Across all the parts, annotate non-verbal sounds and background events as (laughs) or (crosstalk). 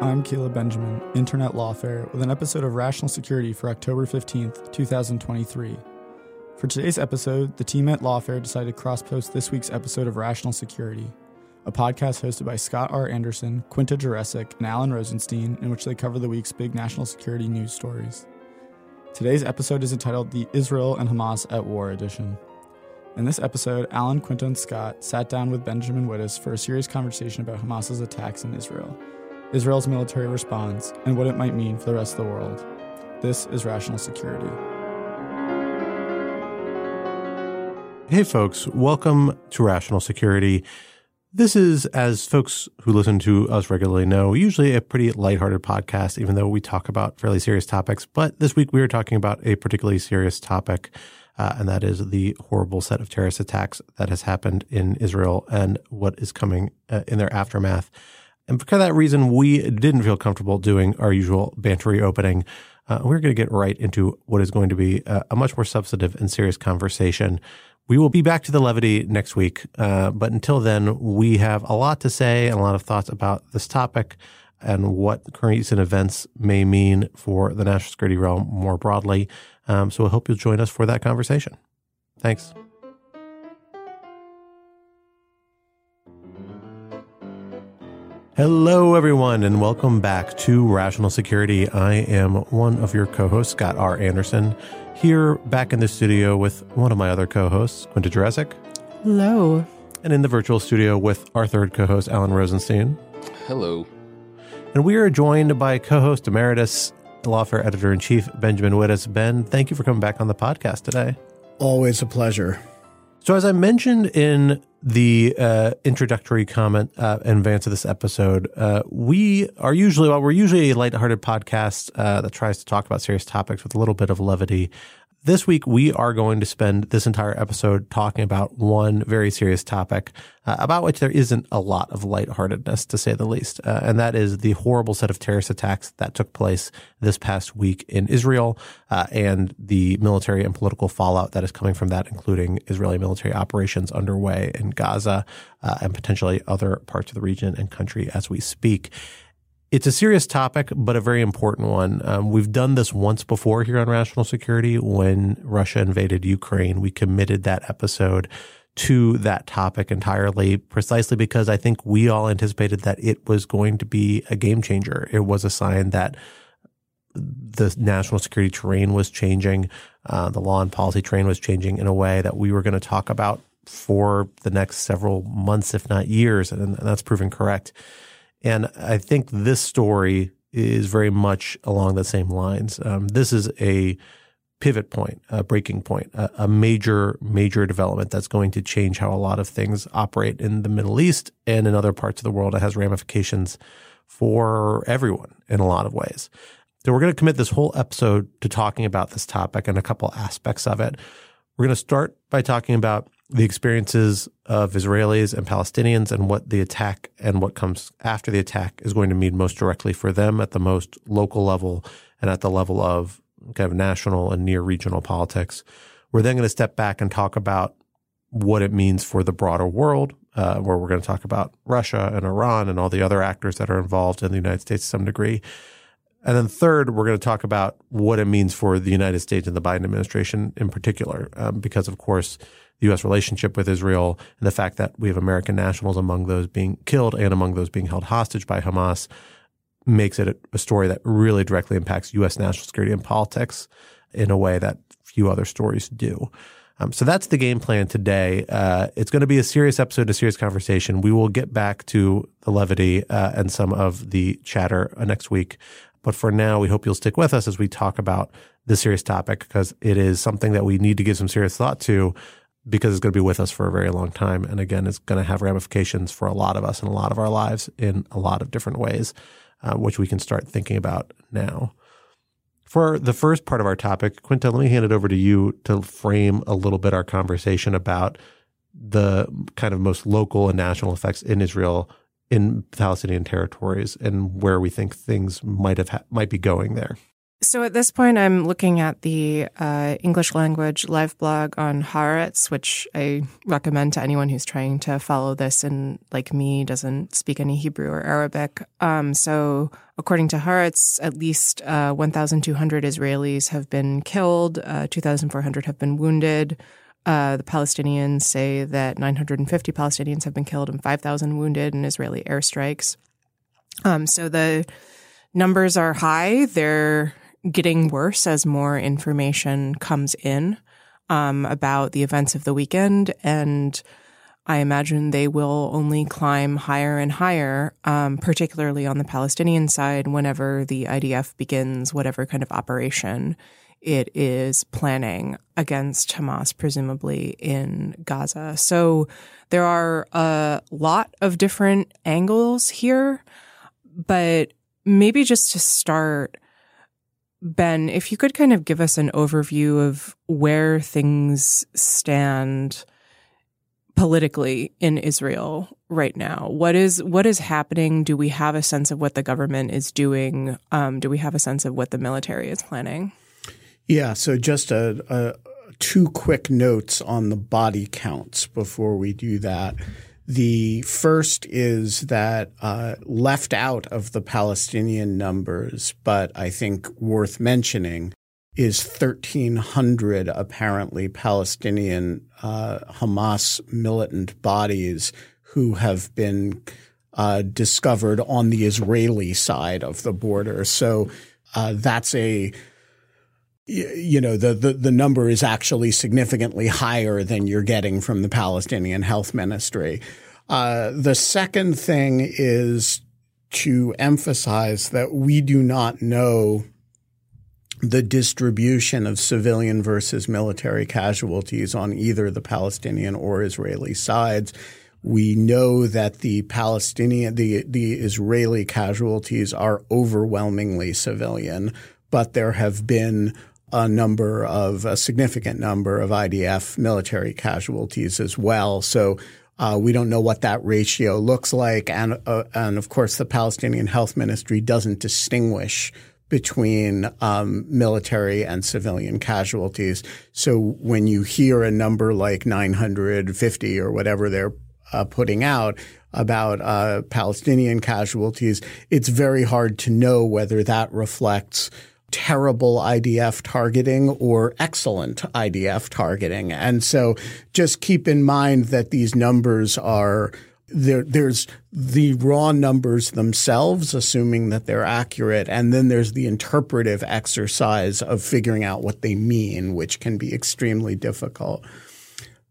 I'm Caleb Benjamin, Internet Lawfare, with an episode of Rational Security for October 15th, 2023. For today's episode, the team at Lawfare decided to cross post this week's episode of Rational Security, a podcast hosted by Scott R. Anderson, Quinta Jurecic, and Alan Rosenstein, in which they cover the week's big national security news stories. Today's episode is entitled The Israel and Hamas at War Edition. In this episode, Alan, Quinta, and Scott sat down with Benjamin Wittes for a serious conversation about Hamas's attacks in Israel, Israel's military response, and what it might mean for the rest of the world. This is Rational Security. Hey, folks, welcome to Rational Security. This is, as folks who listen to us regularly know, usually a pretty lighthearted podcast, even though we talk about fairly serious topics. But this week we are talking about a particularly serious topic, uh, and that is the horrible set of terrorist attacks that has happened in Israel and what is coming uh, in their aftermath. And for that reason, we didn't feel comfortable doing our usual bantery opening. Uh, we're going to get right into what is going to be a, a much more substantive and serious conversation. We will be back to the levity next week. Uh, but until then, we have a lot to say and a lot of thoughts about this topic and what current recent events may mean for the national security realm more broadly. Um, so I hope you'll join us for that conversation. Thanks. Hello, everyone, and welcome back to Rational Security. I am one of your co hosts, Scott R. Anderson, here back in the studio with one of my other co hosts, Quinta Jurecic. Hello. And in the virtual studio with our third co host, Alan Rosenstein. Hello. And we are joined by co host emeritus, lawfare editor in chief, Benjamin Wittes. Ben, thank you for coming back on the podcast today. Always a pleasure. So, as I mentioned in the uh, introductory comment uh, in advance of this episode, uh, we are usually, well, we're usually a lighthearted podcast uh, that tries to talk about serious topics with a little bit of levity. This week, we are going to spend this entire episode talking about one very serious topic uh, about which there isn't a lot of lightheartedness, to say the least. Uh, and that is the horrible set of terrorist attacks that took place this past week in Israel uh, and the military and political fallout that is coming from that, including Israeli military operations underway in Gaza uh, and potentially other parts of the region and country as we speak. It's a serious topic, but a very important one. Um, we've done this once before here on Rational Security when Russia invaded Ukraine. We committed that episode to that topic entirely, precisely because I think we all anticipated that it was going to be a game changer. It was a sign that the national security terrain was changing, uh, the law and policy terrain was changing in a way that we were going to talk about for the next several months, if not years, and that's proven correct. And I think this story is very much along the same lines. Um, this is a pivot point, a breaking point, a, a, major, major development that's going to change how a lot of things operate in the Middle East and in other parts of the world. It has ramifications for everyone in a lot of ways. So we're going to commit this whole episode to talking about this topic and a couple aspects of it. We're going to start by talking about the experiences of Israelis and Palestinians and what the attack and what comes after the attack is going to mean most directly for them at the most local level and at the level of kind of national and near regional politics. We're then going to step back and talk about what it means for the broader world, uh, where we're going to talk about Russia and Iran and all the other actors that are involved in the United States to some degree. And then third, we're going to talk about what it means for the United States and the Biden administration in particular, um, because of course, the U.S. relationship with Israel and the fact that we have American nationals among those being killed and among those being held hostage by Hamas makes it a story that really directly impacts U.S. national security and politics in a way that few other stories do. Um, so that's the game plan today. Uh, it's going to be a serious episode, a serious conversation. We will get back to the levity uh, and some of the chatter uh, next week. But for now, we hope you'll stick with us as we talk about this serious topic because it is something that we need to give some serious thought to because it's going to be with us for a very long time. And again, it's going to have ramifications for a lot of us in a lot of our lives in a lot of different ways, uh, which we can start thinking about now. For the first part of our topic, Quinta, let me hand it over to you to frame a little bit our conversation about the kind of most local and national effects in Israel in Palestinian territories and where we think things might have ha- might be going there. So at this point, I'm looking at the uh, English language live blog on Haaretz, which I recommend to anyone who's trying to follow this and, like me, doesn't speak any Hebrew or Arabic. Um, so according to Haaretz, at least uh, 1,200 Israelis have been killed, uh, 2,400 have been wounded. Uh, the Palestinians say that 950 Palestinians have been killed and 5,000 wounded in Israeli airstrikes. Um, so the numbers are high. They're getting worse as more information comes in um, about the events of the weekend. And I imagine they will only climb higher and higher, um, particularly on the Palestinian side, whenever the IDF begins whatever kind of operation it is planning against Hamas, presumably in Gaza. So there are a lot of different angles here, but maybe just to start, Ben, if you could kind of give us an overview of where things stand politically in Israel right now. What is what is happening? Do we have a sense of what the government is doing? Um, do we have a sense of what the military is planning? Yeah. So just a, a two quick notes on the body counts before we do that. The first is that uh, left out of the Palestinian numbers, but I think worth mentioning, is 1,300 apparently Palestinian uh, Hamas militant bodies who have been uh, discovered on the Israeli side of the border. So uh, that's a you know the, the the number is actually significantly higher than you're getting from the Palestinian Health Ministry. Uh, the second thing is to emphasize that we do not know the distribution of civilian versus military casualties on either the Palestinian or Israeli sides. We know that the Palestinian, the, the Israeli casualties are overwhelmingly civilian, but there have been a number of a significant number of IDF military casualties as well. So uh, we don't know what that ratio looks like, and uh, and of course the Palestinian Health Ministry doesn't distinguish between um, military and civilian casualties. So when you hear a number like 950 or whatever they're uh, putting out about uh, Palestinian casualties, it's very hard to know whether that reflects terrible IDF targeting or excellent IDF targeting. And so just keep in mind that these numbers are there, there's the raw numbers themselves, assuming that they're accurate, and then there's the interpretive exercise of figuring out what they mean, which can be extremely difficult.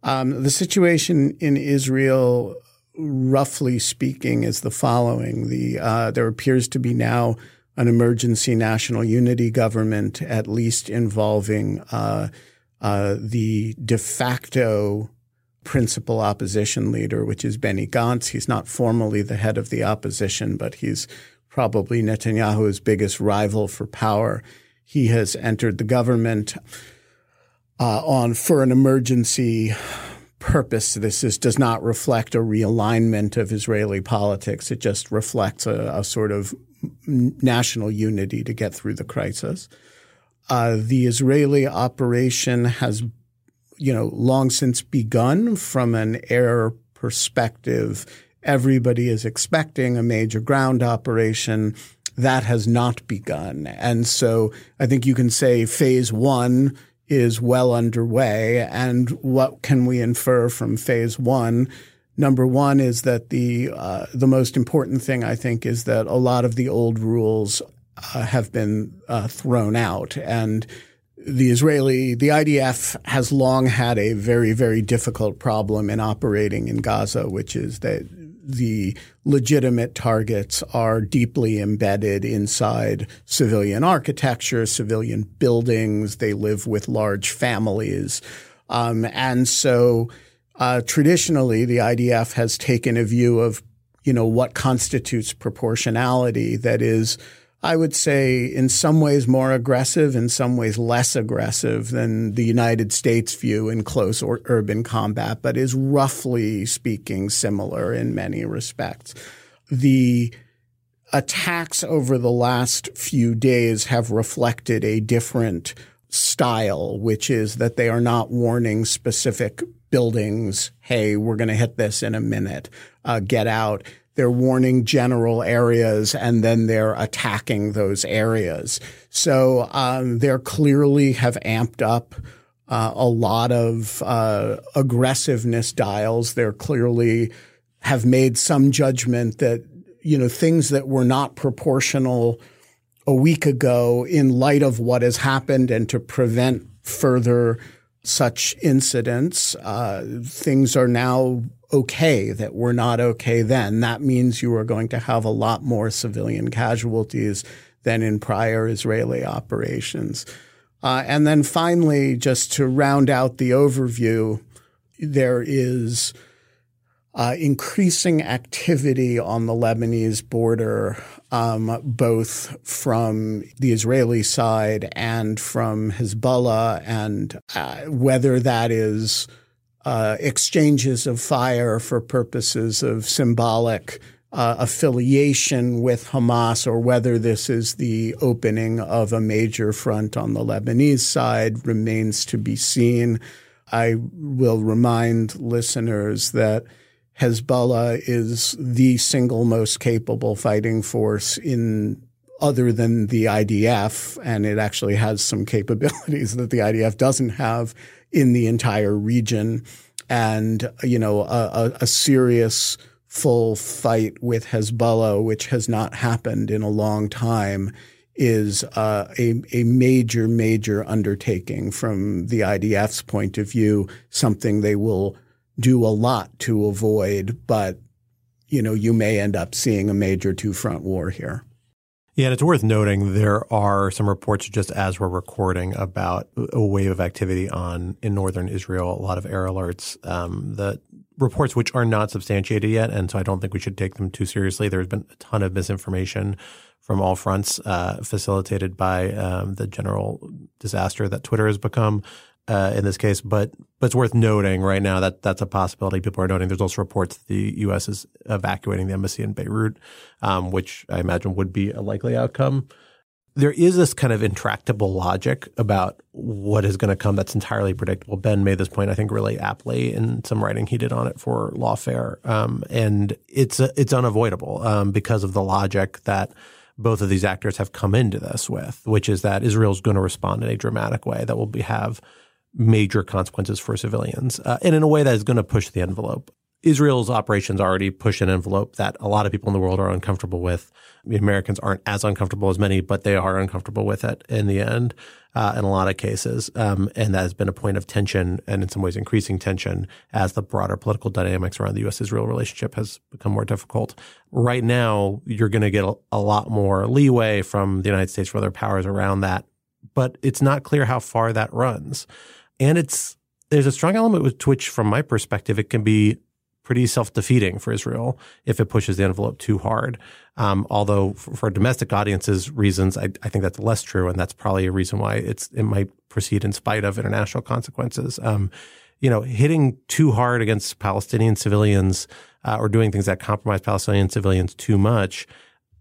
Um, the situation in Israel, roughly speaking, is the following: the uh, there appears to be now an emergency national unity government, at least involving uh, uh, the de facto principal opposition leader, which is Benny Gantz. He's not formally the head of the opposition, but he's probably Netanyahu's biggest rival for power. He has entered the government uh, on for an emergency purpose. This is, does not reflect a realignment of Israeli politics. It just reflects a, a sort of national unity to get through the crisis. Uh, the Israeli operation has, you know, long since begun from an air perspective. Everybody is expecting a major ground operation. that has not begun. And so I think you can say phase one is well underway. And what can we infer from phase one? Number one is that the uh, the most important thing I think is that a lot of the old rules uh, have been uh, thrown out, and the Israeli the IDF has long had a very very difficult problem in operating in Gaza, which is that the legitimate targets are deeply embedded inside civilian architecture, civilian buildings. They live with large families. Um, and so uh, traditionally, the IDF has taken a view of, you know, what constitutes proportionality that is – I would say in some ways more aggressive, in some ways less aggressive than the United States view in close or urban combat, but is roughly speaking similar in many respects. The attacks over the last few days have reflected a different style, which is that they are not warning specific buildings, hey, we're going to hit this in a minute, uh, get out they're warning general areas and then they're attacking those areas. So um, they clearly have amped up uh, a lot of uh, aggressiveness dials. They're clearly have made some judgment that you know things that were not proportional a week ago in light of what has happened and to prevent further such incidents, uh, things are now okay that were not okay then. That means you are going to have a lot more civilian casualties than in prior Israeli operations. Uh, and then finally, just to round out the overview, there is uh, increasing activity on the Lebanese border, um, both from the Israeli side and from Hezbollah, and uh, whether that is uh, exchanges of fire for purposes of symbolic uh, affiliation with Hamas or whether this is the opening of a major front on the Lebanese side remains to be seen. I will remind listeners that Hezbollah is the single most capable fighting force in other than the IDF, and it actually has some (laughs) capabilities that the IDF doesn't have in the entire region. And, you know, a, a serious full fight with Hezbollah, which has not happened in a long time, is uh, a, a major, major undertaking from the IDF's point of view, something they will do a lot to avoid, but you know, you may end up seeing a major two front war here. Yeah, and it's worth noting there are some reports just as we're recording about a wave of activity on in northern Israel. A lot of air alerts. Um, the reports which are not substantiated yet, and so I don't think we should take them too seriously. There's been a ton of misinformation from all fronts, uh, facilitated by um, the general disaster that Twitter has become uh, in this case, but but it's worth noting right now that that's a possibility. People are noting there's also reports that the U.S. is evacuating the embassy in Beirut, um, which I imagine would be a likely outcome. There is this kind of intractable logic about what is going to come that's entirely predictable. Ben made this point, I think, really aptly in some writing he did on it for Lawfare, um, and it's it's unavoidable um, because of the logic that both of these actors have come into this with, which is that Israel is going to respond in a dramatic way that will be, have major consequences for civilians, uh, and in a way that is going to push the envelope. Israel's operations already push an envelope that a lot of people in the world are uncomfortable with. The Americans aren't as uncomfortable as many, but they are uncomfortable with it in the end, uh, in a lot of cases. Um, and that has been a point of tension and in some ways increasing tension as the broader political dynamics around the U.S. Israel relationship has become more difficult. Right now, you're going to get a, a lot more leeway from the United States for other powers around that, but it's not clear how far that runs. And it's there's a strong element with Twitch from my perspective. It can be pretty self-defeating for Israel if it pushes the envelope too hard. Um, although for, for, domestic audiences reasons, I, I, think that's less true, and that's probably a reason why it's it might proceed in spite of international consequences. Um, you know, hitting too hard against Palestinian civilians uh, or doing things that compromise Palestinian civilians too much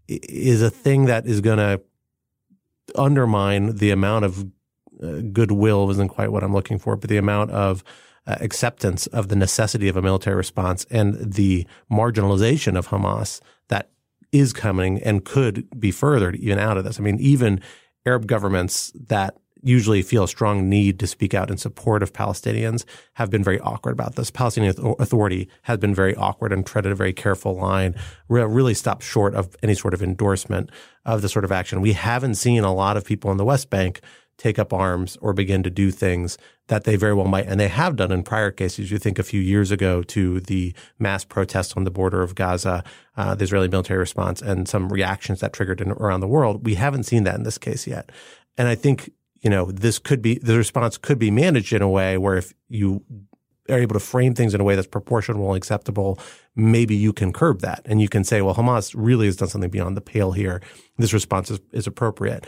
is a thing that is going to undermine the amount of uh, goodwill isn't quite what I'm looking for, but the amount of uh, acceptance of the necessity of a military response and the marginalization of Hamas that is coming and could be furthered even out of this. I mean, even Arab governments that usually feel a strong need to speak out in support of Palestinians have been very awkward about this. Palestinian Authority has been very awkward and treaded a very careful line, really stopped short of any sort of endorsement of the sort of action. We haven't seen a lot of people in the West Bank take up arms or begin to do things that they very well might, and they have done in prior cases. You think a few years ago to the mass protests on the border of Gaza, uh, the Israeli military response, and some reactions that triggered in, around the world. We haven't seen that in this case yet. And I think you know, this could be, the response could be managed in a way where if you are able to frame things in a way that's proportional and acceptable, maybe you can curb that. And you can say, well, Hamas really has done something beyond the pale here. This response is, is appropriate.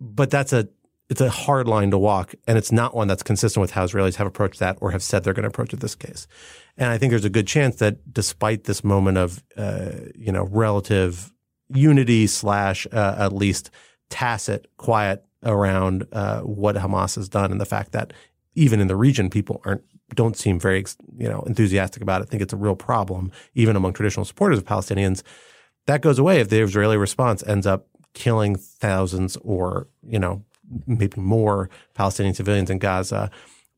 But that's a, it's a hard line to walk, and it's not one that's consistent with how Israelis have approached that or have said they're going to approach it this case. And I think there's a good chance that despite this moment of, uh, you know, relative unity slash uh, at least tacit, quiet around uh, what Hamas has done and the fact that even in the region, people aren't don't seem very you know enthusiastic about it. Think it's a real problem, even among traditional supporters of Palestinians. That goes away if the Israeli response ends up killing thousands or you know maybe more Palestinian civilians in Gaza,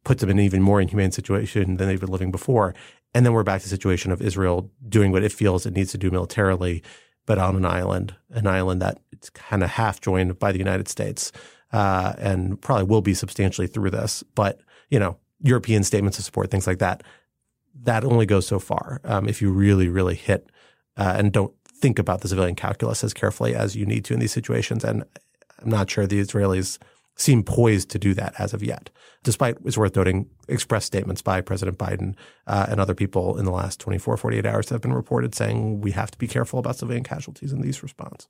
puts them in an even more inhumane situation than they've been living before. And then we're back to the situation of Israel doing what it feels it needs to do militarily, but on an island, an island that it's kind of half joined by the United States uh, and probably will be substantially through this. But you know, European statements of support, things like that, that only goes so far. Um, if you really, really hit uh, and don't think about the civilian calculus as carefully as you need to in these situations, and I'm not sure the Israelis seem poised to do that as of yet, despite, it's worth noting, express statements by President Biden uh, and other people in the last 24, 48 hours have been reported saying we have to be careful about civilian casualties in these response.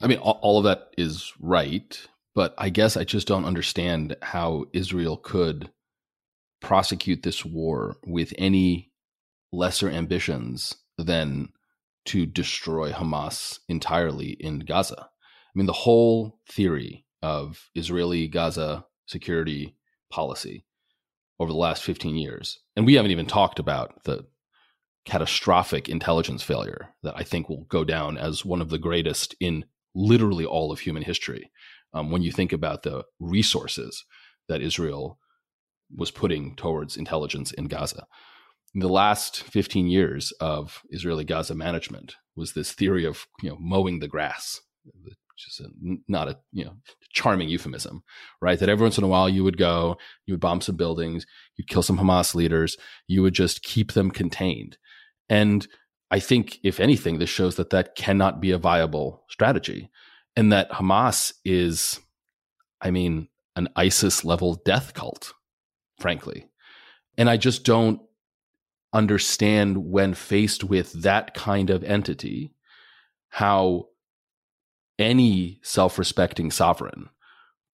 I mean, all of that is right. But I guess I just don't understand how Israel could prosecute this war with any lesser ambitions than to destroy Hamas entirely in Gaza. I mean, the whole theory of Israeli Gaza security policy over the last 15 years, and we haven't even talked about the catastrophic intelligence failure that I think will go down as one of the greatest in literally all of human history um, when you think about the resources that Israel was putting towards intelligence in Gaza. In the last 15 years of Israeli Gaza management was this theory of you know mowing the grass, which is a, not a you know charming euphemism, right? That every once in a while you would go, you would bomb some buildings, you'd kill some Hamas leaders, you would just keep them contained. And I think, if anything, this shows that that cannot be a viable strategy and that Hamas is, I mean, an ISIS level death cult, frankly. And I just don't understand when faced with that kind of entity how any self respecting sovereign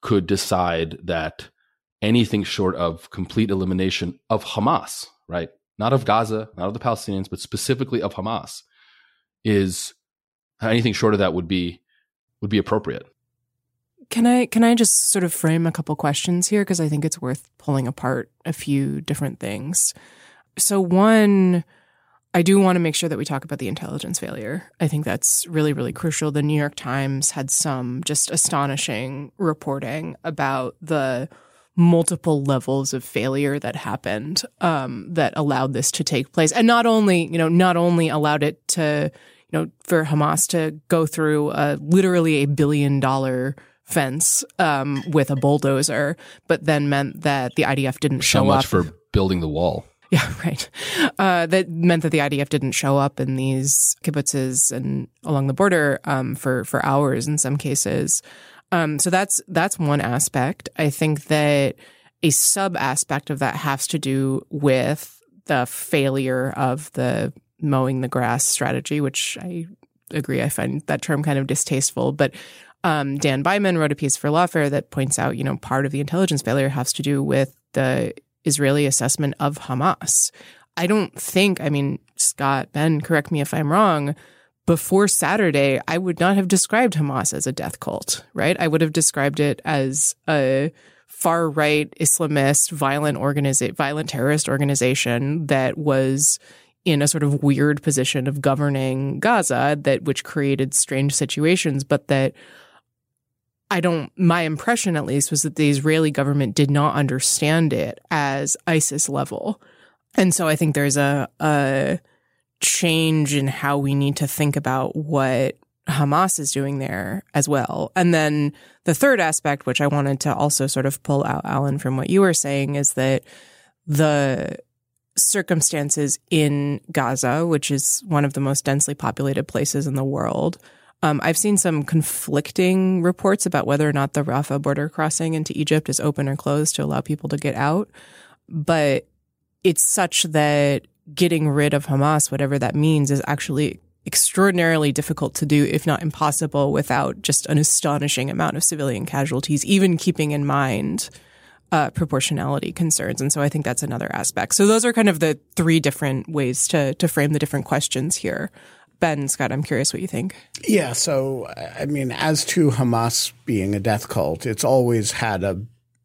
could decide that anything short of complete elimination of Hamas, right? Not of Gaza, not of the Palestinians, but specifically of Hamas, is anything short of that would be would be appropriate. Can I can I just sort of frame a couple questions here because I think it's worth pulling apart a few different things. So one I do want to make sure that we talk about the intelligence failure. I think that's really, really crucial. The New York Times had some just astonishing reporting about the multiple levels of failure that happened um, that allowed this to take place, and not only, you know, not only allowed it to you know, for Hamas to go through a, literally a billion dollar fence um, with a bulldozer, but then meant that the IDF didn't show so much up. for building the wall. (laughs) Yeah, right. Uh, that meant that the IDF didn't show up in these kibbutzes and along the border um, for for hours in some cases. Um, so that's that's one aspect. I think that a sub aspect of that has to do with the failure of the mowing the grass strategy, which I agree. I find that term kind of distasteful. But um, Dan Byman wrote a piece for Lawfare that points out, you know, part of the intelligence failure has to do with the Israeli assessment of Hamas. I don't think, I mean, Scott, Ben, correct me if I'm wrong. Before Saturday, I would not have described Hamas as a death cult, right? I would have described it as a far right Islamist, violent organization, violent terrorist organization that was in a sort of weird position of governing Gaza that which created strange situations, but that I don't my impression at least was that the Israeli government did not understand it as ISIS level. And so I think there's a a change in how we need to think about what Hamas is doing there as well. And then the third aspect, which I wanted to also sort of pull out, Alan, from what you were saying, is that the circumstances in Gaza, which is one of the most densely populated places in the world. Um, I've seen some conflicting reports about whether or not the Rafah border crossing into Egypt is open or closed to allow people to get out. But it's such that getting rid of Hamas, whatever that means, is actually extraordinarily difficult to do, if not impossible, without just an astonishing amount of civilian casualties, even keeping in mind uh, proportionality concerns. And so I think that's another aspect. So those are kind of the three different ways to to frame the different questions here. Ben Scott, I'm curious what you think. Yeah, so I mean, as to Hamas being a death cult, it's always had a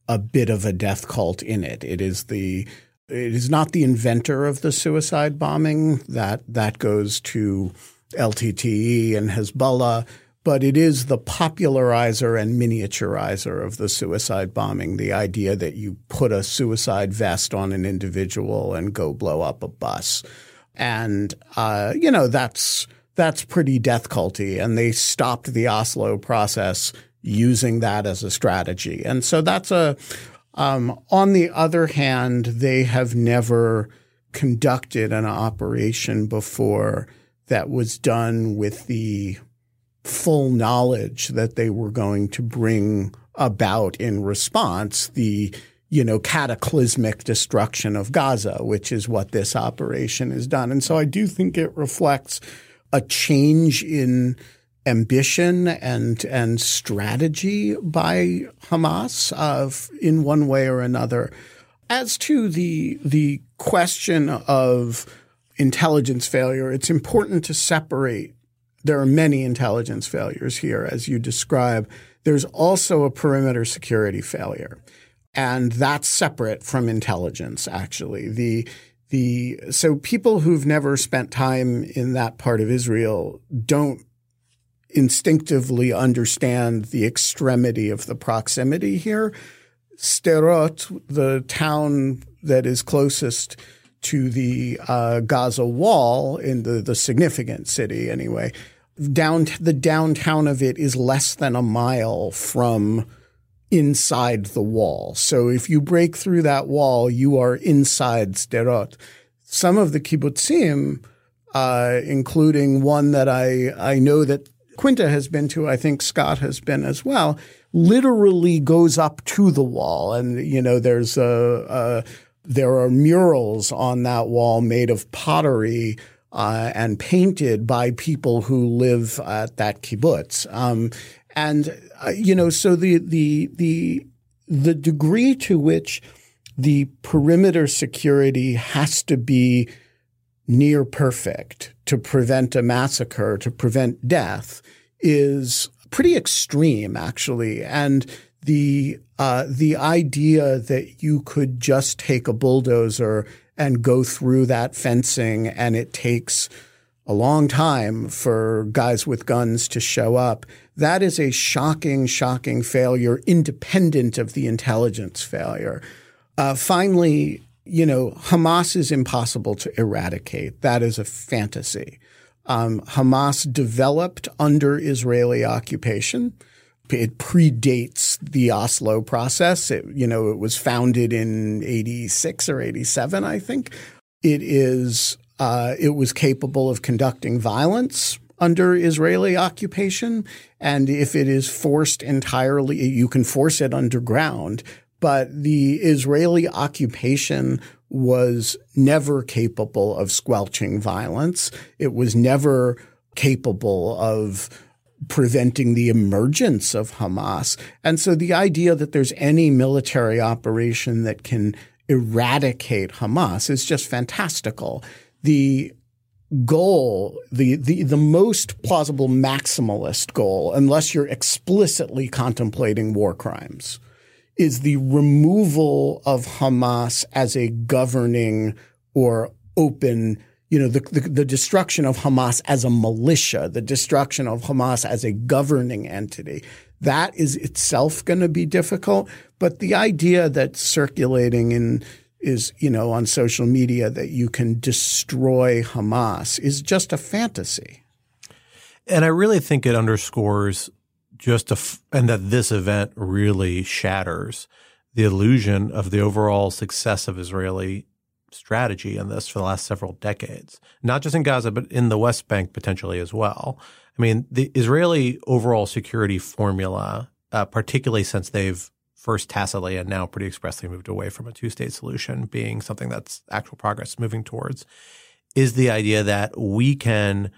a bit of a death cult in it. It is the it is not the inventor of the suicide bombing that that goes to LTTE and Hezbollah, but it is the popularizer and miniaturizer of the suicide bombing. The idea that you put a suicide vest on an individual and go blow up a bus, and uh, you know that's that's pretty death culty. And they stopped the Oslo process using that as a strategy, and so that's a. Um, on the other hand, they have never conducted an operation before that was done with the full knowledge that they were going to bring about in response the you know cataclysmic destruction of Gaza, which is what this operation has done. And so I do think it reflects a change in ambition and and strategy by Hamas of in one way or another. As to the the question of intelligence failure, it's important to separate there are many intelligence failures here, as you describe. There's also a perimeter security failure. And that's separate from intelligence, actually. The the so people who've never spent time in that part of Israel don't instinctively understand the extremity of the proximity here. Sderot, the town that is closest to the uh, Gaza wall in the, the significant city anyway, down the downtown of it is less than a mile from inside the wall. So if you break through that wall, you are inside Sderot. Some of the kibbutzim, uh, including one that I, I know that Quinta has been to, I think Scott has been as well, literally goes up to the wall. And, you know, there's a, a there are murals on that wall made of pottery uh, and painted by people who live at that kibbutz. Um, and uh, you know, so the the the the degree to which the perimeter security has to be near perfect to prevent a massacre, to prevent death, is pretty extreme, actually. And the uh, the idea that you could just take a bulldozer and go through that fencing and it takes a long time for guys with guns to show up. That is a shocking, shocking failure, independent of the intelligence failure. Uh, finally, you know, Hamas is impossible to eradicate. That is a fantasy. Um, Hamas developed under Israeli occupation it predates the Oslo process. It, you know, it was founded in 86 or 87, I think. It is, uh, it was capable of conducting violence under Israeli occupation. And if it is forced entirely, you can force it underground. But the Israeli occupation was never capable of squelching violence. It was never capable of preventing the emergence of Hamas. And so the idea that there's any military operation that can eradicate Hamas is just fantastical. The goal, the, the, the most plausible maximalist goal, unless you're explicitly contemplating war crimes, is the removal of Hamas as a governing or open you know, the, the, the, destruction of Hamas as a militia, the destruction of Hamas as a governing entity, that is itself going to be difficult. But the idea that's circulating in is, you know, on social media that you can destroy Hamas is just a fantasy. And I really think it underscores just a f- and that this event really shatters the illusion of the overall success of Israeli strategy in this for the last several decades, not just in Gaza, but in the West Bank potentially as well. I mean, the Israeli overall security formula, uh, particularly since they've first tacitly and now pretty expressly moved away from a two state solution being something that's actual progress moving towards, is the idea that we can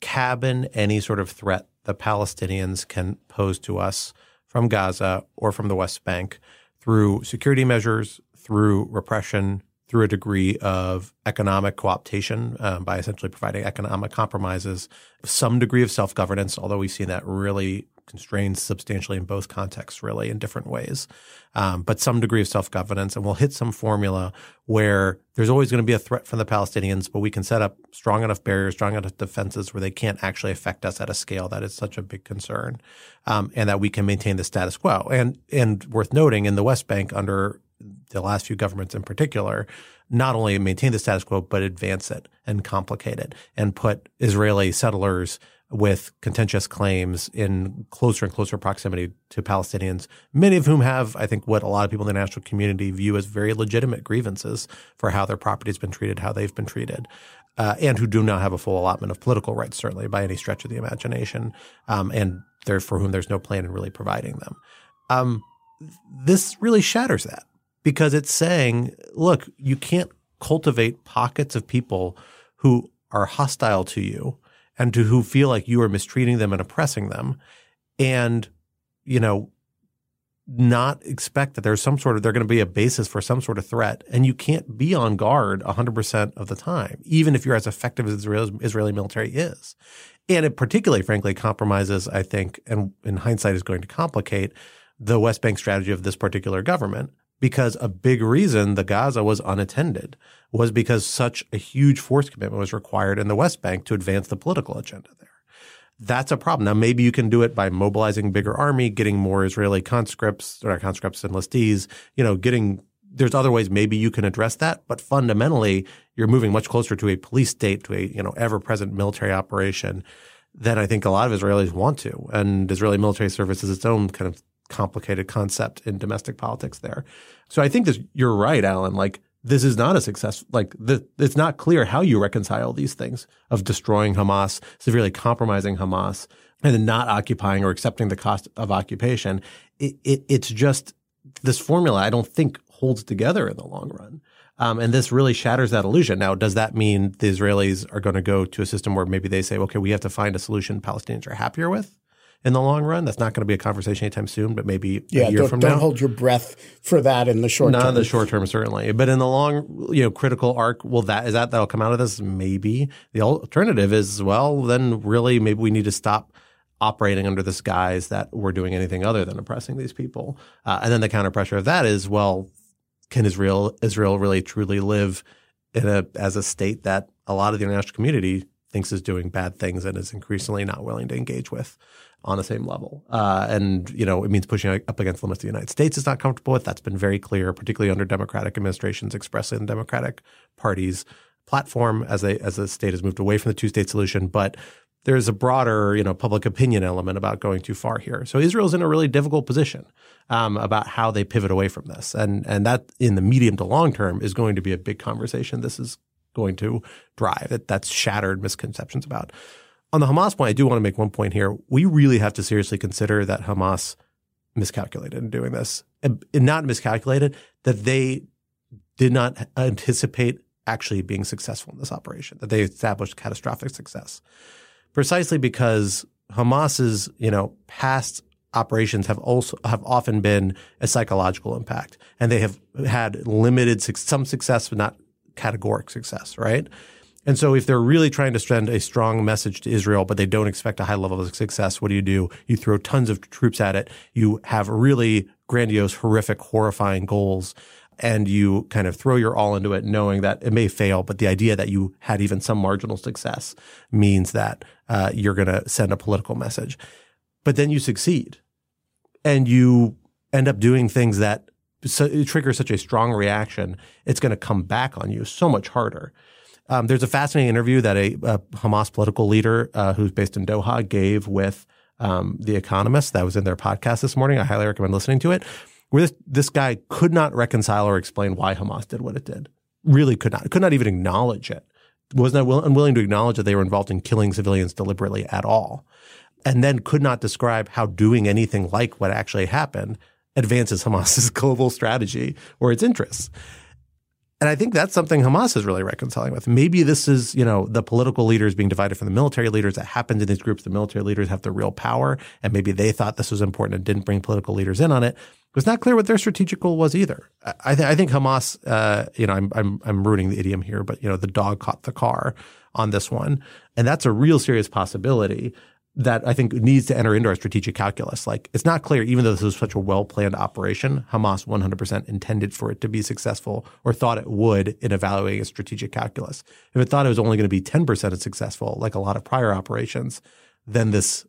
cabin any sort of threat the Palestinians can pose to us from Gaza or from the West Bank through security measures, through repression, through a degree of economic cooptation um, by essentially providing economic compromises, some degree of self governance, although we've seen that really constrained substantially in both contexts, really in different ways, um, but some degree of self governance. And we'll hit some formula where there's always going to be a threat from the Palestinians, but we can set up strong enough barriers, strong enough defenses where they can't actually affect us at a scale that is such a big concern, um, and that we can maintain the status quo. And and worth noting, in the West Bank under the last few governments in particular, not only maintain the status quo, but advance it and complicate it and put Israeli settlers with contentious claims in closer and closer proximity to Palestinians, many of whom have, I think, what a lot of people in the national community view as very legitimate grievances for how their property has been treated, how they've been treated, uh, and who do not have a full allotment of political rights, certainly by any stretch of the imagination, um, and for whom there's no plan in really providing them. Um, this really shatters that because it's saying, look, you can't cultivate pockets of people who are hostile to you and to who feel like you are mistreating them and oppressing them. And you know not expect that there's some sort of there's going to be a basis for some sort of threat. And you can't be on guard 100% of the time even if you're as effective as Israel's Israeli military is. And it particularly frankly compromises I think and in hindsight is going to complicate the West Bank strategy of this particular government because a big reason the Gaza was unattended was because such a huge force commitment was required in the West Bank to advance the political agenda there. That's a problem. Now, maybe you can do it by mobilizing bigger army, getting more Israeli conscripts or conscripts and listees, you know, getting there's other ways maybe you can address that, but fundamentally you're moving much closer to a police state, to a, you know, ever-present military operation than I think a lot of Israelis want to. And Israeli military service is its own kind of complicated concept in domestic politics there. So I think you're right, Alan. Like this is not a success. Like the, it's not clear how you reconcile these things of destroying Hamas, severely compromising Hamas, and then not occupying or accepting the cost of occupation. It, it, it's just this formula. I don't think holds together in the long run. Um, and this really shatters that illusion. Now, does that mean the Israelis are going to go to a system where maybe they say, okay, we have to find a solution Palestinians are happier with? In the long run. That's not going to be a conversation anytime soon, but maybe yeah, a year from don't now. Don't hold your breath for that in the short not term. Not in the short term, certainly. But in the long, you know, critical arc, will that is that that'll come out of this? Maybe. The alternative is, well, then really maybe we need to stop operating under this guise that we're doing anything other than oppressing these people. Uh, and then the counter pressure of that is, well, can Israel Israel really truly live in a as a state that a lot of the international community thinks is doing bad things and is increasingly not willing to engage with? on the same level. Uh, and, you know, it means pushing up against limits the United States is not comfortable with. That's been very clear, particularly under Democratic administrations, expressly in the Democratic Party's platform as they as the state has moved away from the two state solution. But there's a broader, you know, public opinion element about going too far here. So Israel's in a really difficult position um, about how they pivot away from this, and and that in the medium to long term is going to be a big conversation. This is going to drive that that's shattered misconceptions about on the Hamas point, I do want to make one point here. We really have to seriously consider that Hamas miscalculated in doing this, and not miscalculated that they did not anticipate actually being successful in this operation. That they established catastrophic success, precisely because Hamas's you know past operations have also have often been a psychological impact, and they have had limited some success, but not categoric success. Right and so if they're really trying to send a strong message to Israel, but they don't expect a high level of success, what do you do? You throw tons of troops at it. You have really grandiose, horrific, horrifying goals. and you kind of throw your all into it, knowing that it may fail, but the idea that you had even some marginal success means that uh, you're going to send a political message. But then you succeed, and you end up doing things that so, trigger such a strong reaction. It's going to come back on you so much harder. Um, there's a fascinating interview that a, a Hamas political leader uh, who's based in Doha gave with um, The Economist that was in their podcast this morning. I highly recommend listening to it where this, this guy could not reconcile or explain why Hamas did what it did. Really could not, could not even acknowledge it. Was not will, unwilling to acknowledge that they were involved in killing civilians deliberately at all. And then could not describe how doing anything like what actually happened advances Hamas's (laughs) global strategy or its interests. And I think that's something Hamas is really reconciling with. Maybe this is, you know, the political leaders being divided from the military leaders. That happens in these groups. The military leaders have the real power, and maybe they thought this was important and didn't bring political leaders in on it. It was not clear what their strategic goal was either. I, th- I think Hamas, uh, you know, I'm, I'm, I'm ruining the idiom here, but you know, the dog caught the car on this one, and that's a real serious possibility that I think needs to enter into our strategic calculus. Like it's not clear, even though this was such a well planned operation, Hamas 100% intended for it to be successful or thought it would in evaluating a strategic calculus. If it thought it was only going to be 10% successful, like a lot of prior operations, then this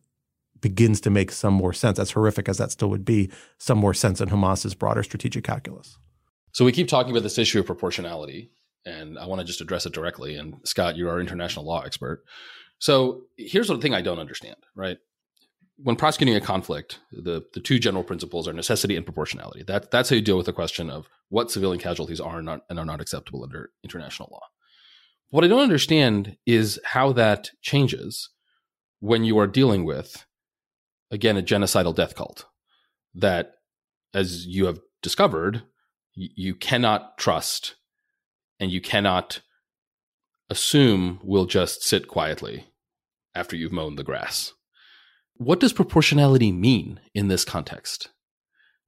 begins to make some more sense, as horrific as that still would be, some more sense in Hamas's broader strategic calculus. So we keep talking about this issue of proportionality, and I want to just address it directly. And Scott, you're our international law expert. So here's the thing I don't understand, right? When prosecuting a conflict, the, the two general principles are necessity and proportionality. That, that's how you deal with the question of what civilian casualties are not, and are not acceptable under international law. What I don't understand is how that changes when you are dealing with again a genocidal death cult that, as you have discovered, you cannot trust and you cannot assume will just sit quietly after you've mown the grass. What does proportionality mean in this context?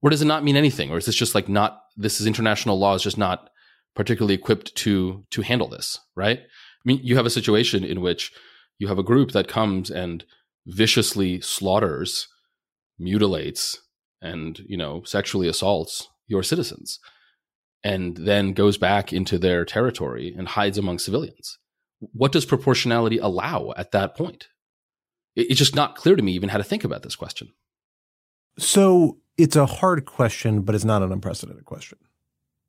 Or does it not mean anything? Or is this just like not, this is international law is just not particularly equipped to, to handle this, right? I mean, you have a situation in which you have a group that comes and viciously slaughters, mutilates, and you know sexually assaults your citizens, and then goes back into their territory and hides among civilians. What does proportionality allow at that point? It's just not clear to me even how to think about this question. So it's a hard question, but it's not an unprecedented question.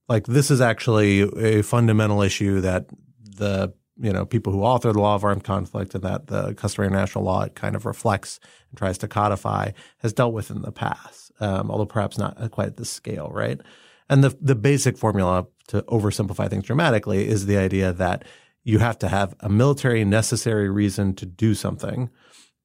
Like this is actually a fundamental issue that the you know people who author the law of armed conflict and that the customary international law it kind of reflects and tries to codify has dealt with in the past, um, although perhaps not quite at this scale, right? And the the basic formula to oversimplify things dramatically is the idea that you have to have a military necessary reason to do something,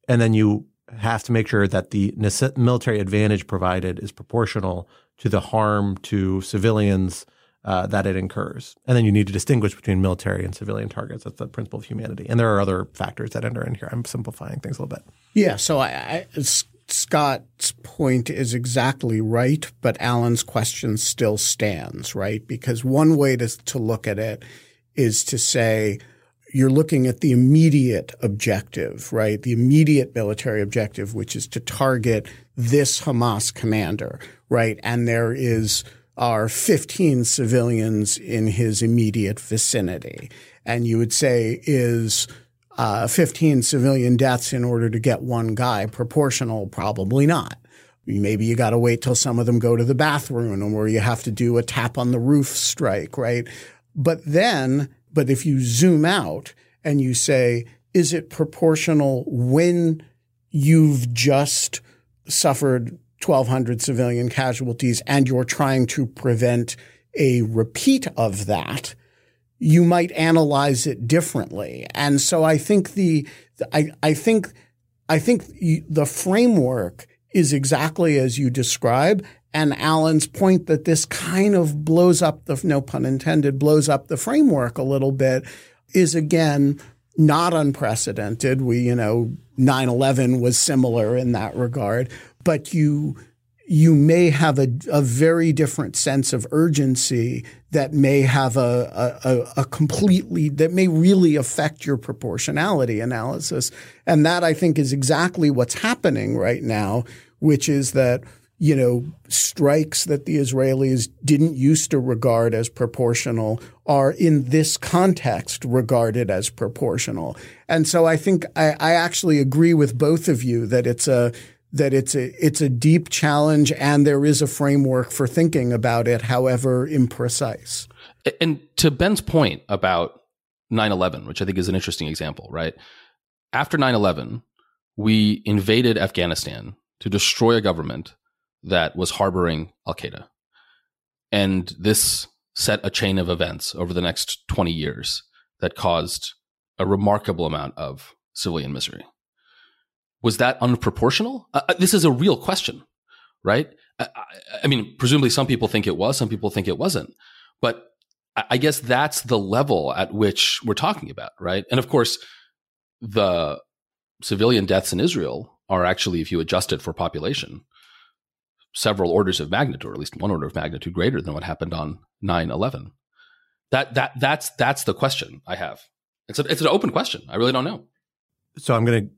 and then you have to make sure that the military advantage provided is proportional to the harm to civilians uh, that it incurs. And then you need to distinguish between military and civilian targets. That's the principle of humanity. And there are other factors that enter in here. I'm simplifying things a little bit. Yeah. So I, I, Scott's point is exactly right, but Alan's question still stands, right? Because one way to, to look at it is to say, you're looking at the immediate objective, right? The immediate military objective, which is to target this Hamas commander, right? And there is – are 15 civilians in his immediate vicinity. And you would say, is uh, 15 civilian deaths in order to get one guy proportional? Probably not. Maybe you got to wait till some of them go to the bathroom or you have to do a tap on the roof strike, right? But then, but if you zoom out and you say, is it proportional when you've just suffered 1,200 civilian casualties and you're trying to prevent a repeat of that, you might analyze it differently. And so I think the, I, I think, I think the framework is exactly as you describe. And Alan's point that this kind of blows up the, no pun intended, blows up the framework a little bit is again not unprecedented. We, you know, 9-11 was similar in that regard but you you may have a, a very different sense of urgency that may have a, a, a, completely that may really affect your proportionality analysis. And that I think is exactly what's happening right now, which is that you know, strikes that the Israelis didn't used to regard as proportional are in this context regarded as proportional. And so I think I, I actually agree with both of you that it's a that it's a it's a deep challenge and there is a framework for thinking about it, however imprecise. And to Ben's point about 9/11, which I think is an interesting example, right? After 9/11, we invaded Afghanistan to destroy a government that was harboring Al Qaeda. And this set a chain of events over the next 20 years that caused a remarkable amount of civilian misery. Was that unproportional? Uh, uh this is a real question, right? I, I, mean, presumably some people think it was, some people think it wasn't. But I guess that's the level at which we're talking about, right? And of course, the civilian deaths in Israel are actually, if you adjust it for population, several orders of magnitude, or at least one order of magnitude greater than what happened on 9-11. That that that's that's the question I have. It's a, it's an open question. I really don't know. So I'm going to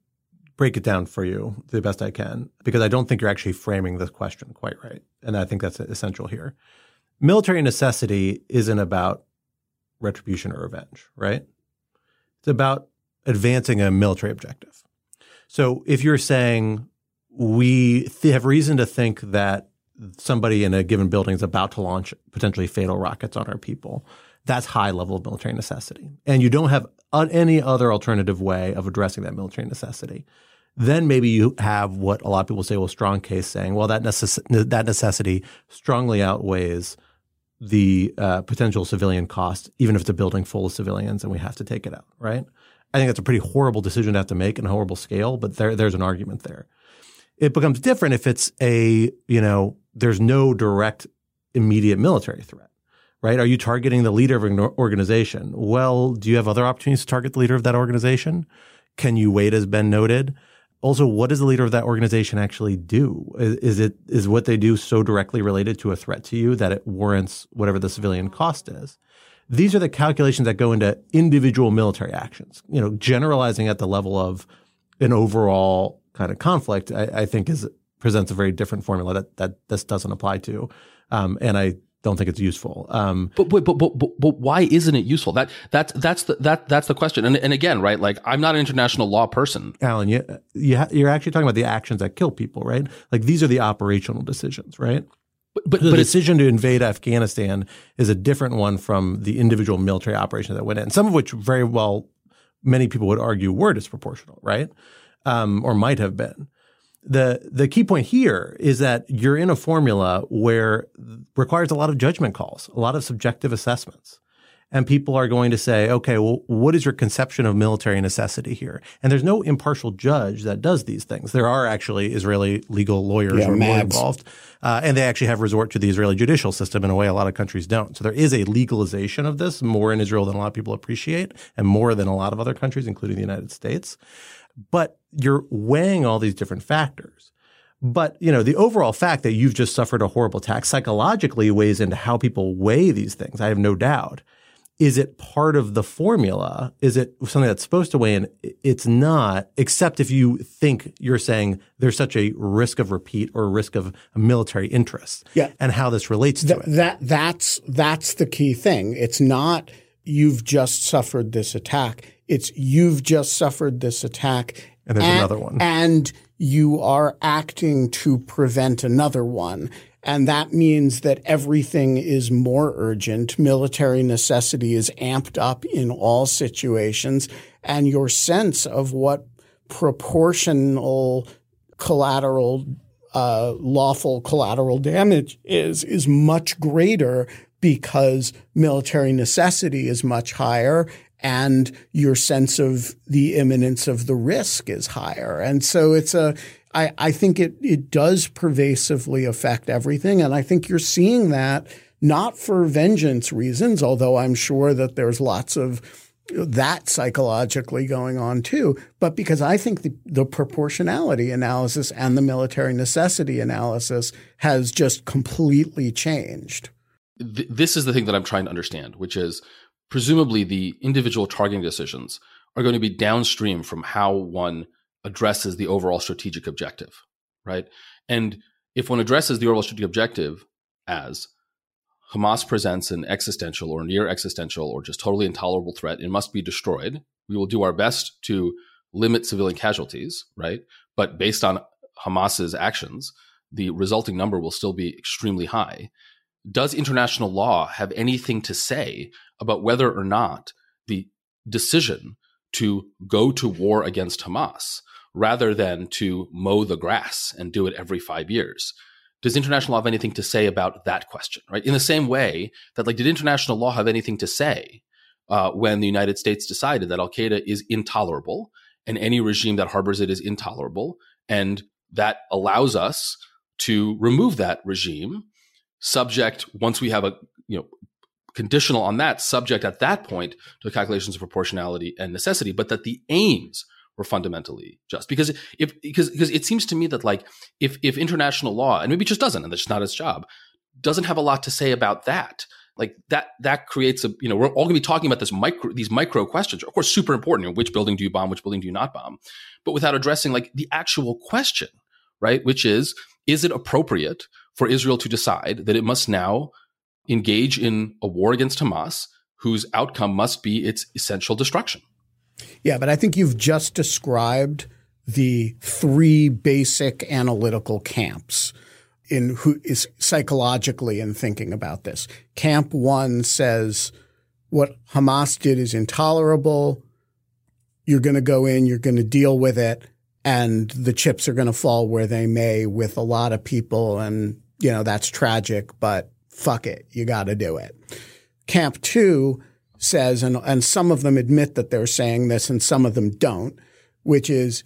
break it down for you the best I can because I don't think you're actually framing this question quite right, and I think that's essential here. Military necessity isn't about retribution or revenge, right? It's about advancing a military objective. So if you're saying we th- have reason to think that somebody in a given building is about to launch potentially fatal rockets on our people, that's high level of military necessity. And you don't have any other alternative way of addressing that military necessity. Then maybe you have what a lot of people say, well, strong case saying, well, that, necess- that necessity strongly outweighs the uh, potential civilian cost, even if it's a building full of civilians and we have to take it out, right? I think that's a pretty horrible decision to have to make and a horrible scale, but there, there's an argument there. It becomes different if it's a, you know, there's no direct immediate military threat, right? Are you targeting the leader of an organization? Well, do you have other opportunities to target the leader of that organization? Can you wait, as Ben noted? Also, what does the leader of that organization actually do? Is, is, it is what they do so directly related to a threat to you that it warrants whatever the civilian cost is? These are the calculations that go into individual military actions. You know, generalizing at the level of an overall kind of conflict, I, I, think is presents a very different formula that that this doesn't apply to, um, and I don't think it's useful. Um, but, but, but but but why isn't it useful? That that's that's the that that's the question. And and again, right? Like I'm not an international law person. Alan, you, you ha- you're actually talking about the actions that kill people, right? Like these are the operational decisions, right? But, but the but decision to invade Afghanistan is a different one from the individual military operation that went in. Some of which very well, many people would argue were disproportional, right? Um, or might have been. The the key point here is that you're in a formula where requires a lot of judgment calls, a lot of subjective assessments. And people are going to say, okay, well, what is your conception of military necessity here? And there's no impartial judge that does these things. There are actually Israeli legal lawyers yeah, who are more involved. Uh, and they actually have resort to the Israeli judicial system in a way a lot of countries don't. So there is a legalization of this more in Israel than a lot of people appreciate and more than a lot of other countries, including the United States. But you're weighing all these different factors. But, you know, the overall fact that you've just suffered a horrible attack psychologically weighs into how people weigh these things. I have no doubt. Is it part of the formula? Is it something that's supposed to weigh in? It's not, except if you think you're saying there's such a risk of repeat or risk of military interest. Yeah. And how this relates Th- to it. That, that's, that's the key thing. It's not you've just suffered this attack. It's you've just suffered this attack. And there's and, another one. And you are acting to prevent another one. And that means that everything is more urgent. Military necessity is amped up in all situations. And your sense of what proportional collateral, uh, lawful collateral damage is, is much greater because military necessity is much higher and your sense of the imminence of the risk is higher. And so it's a, I, I think it, it does pervasively affect everything. And I think you're seeing that not for vengeance reasons, although I'm sure that there's lots of that psychologically going on too, but because I think the, the proportionality analysis and the military necessity analysis has just completely changed. This is the thing that I'm trying to understand, which is presumably the individual targeting decisions are going to be downstream from how one addresses the overall strategic objective, right? And if one addresses the overall strategic objective as Hamas presents an existential or near existential or just totally intolerable threat, it must be destroyed. We will do our best to limit civilian casualties, right? But based on Hamas's actions, the resulting number will still be extremely high. Does international law have anything to say about whether or not the decision to go to war against Hamas rather than to mow the grass and do it every five years. Does international law have anything to say about that question, right? In the same way that, like, did international law have anything to say uh, when the United States decided that Al Qaeda is intolerable and any regime that harbors it is intolerable, and that allows us to remove that regime, subject once we have a you know conditional on that, subject at that point to calculations of proportionality and necessity, but that the aims were fundamentally just. Because if because because it seems to me that like if if international law and maybe it just doesn't and that's not its job doesn't have a lot to say about that like that that creates a you know we're all going to be talking about this micro these micro questions of course super important you know, which building do you bomb which building do you not bomb but without addressing like the actual question right which is is it appropriate for Israel to decide that it must now engage in a war against Hamas whose outcome must be its essential destruction yeah, but I think you've just described the three basic analytical camps in who is psychologically in thinking about this. Camp one says what Hamas did is intolerable. You're going to go in, you're going to deal with it, and the chips are going to fall where they may with a lot of people. And, you know, that's tragic, but fuck it. You got to do it. Camp two says, and, and some of them admit that they're saying this and some of them don't, which is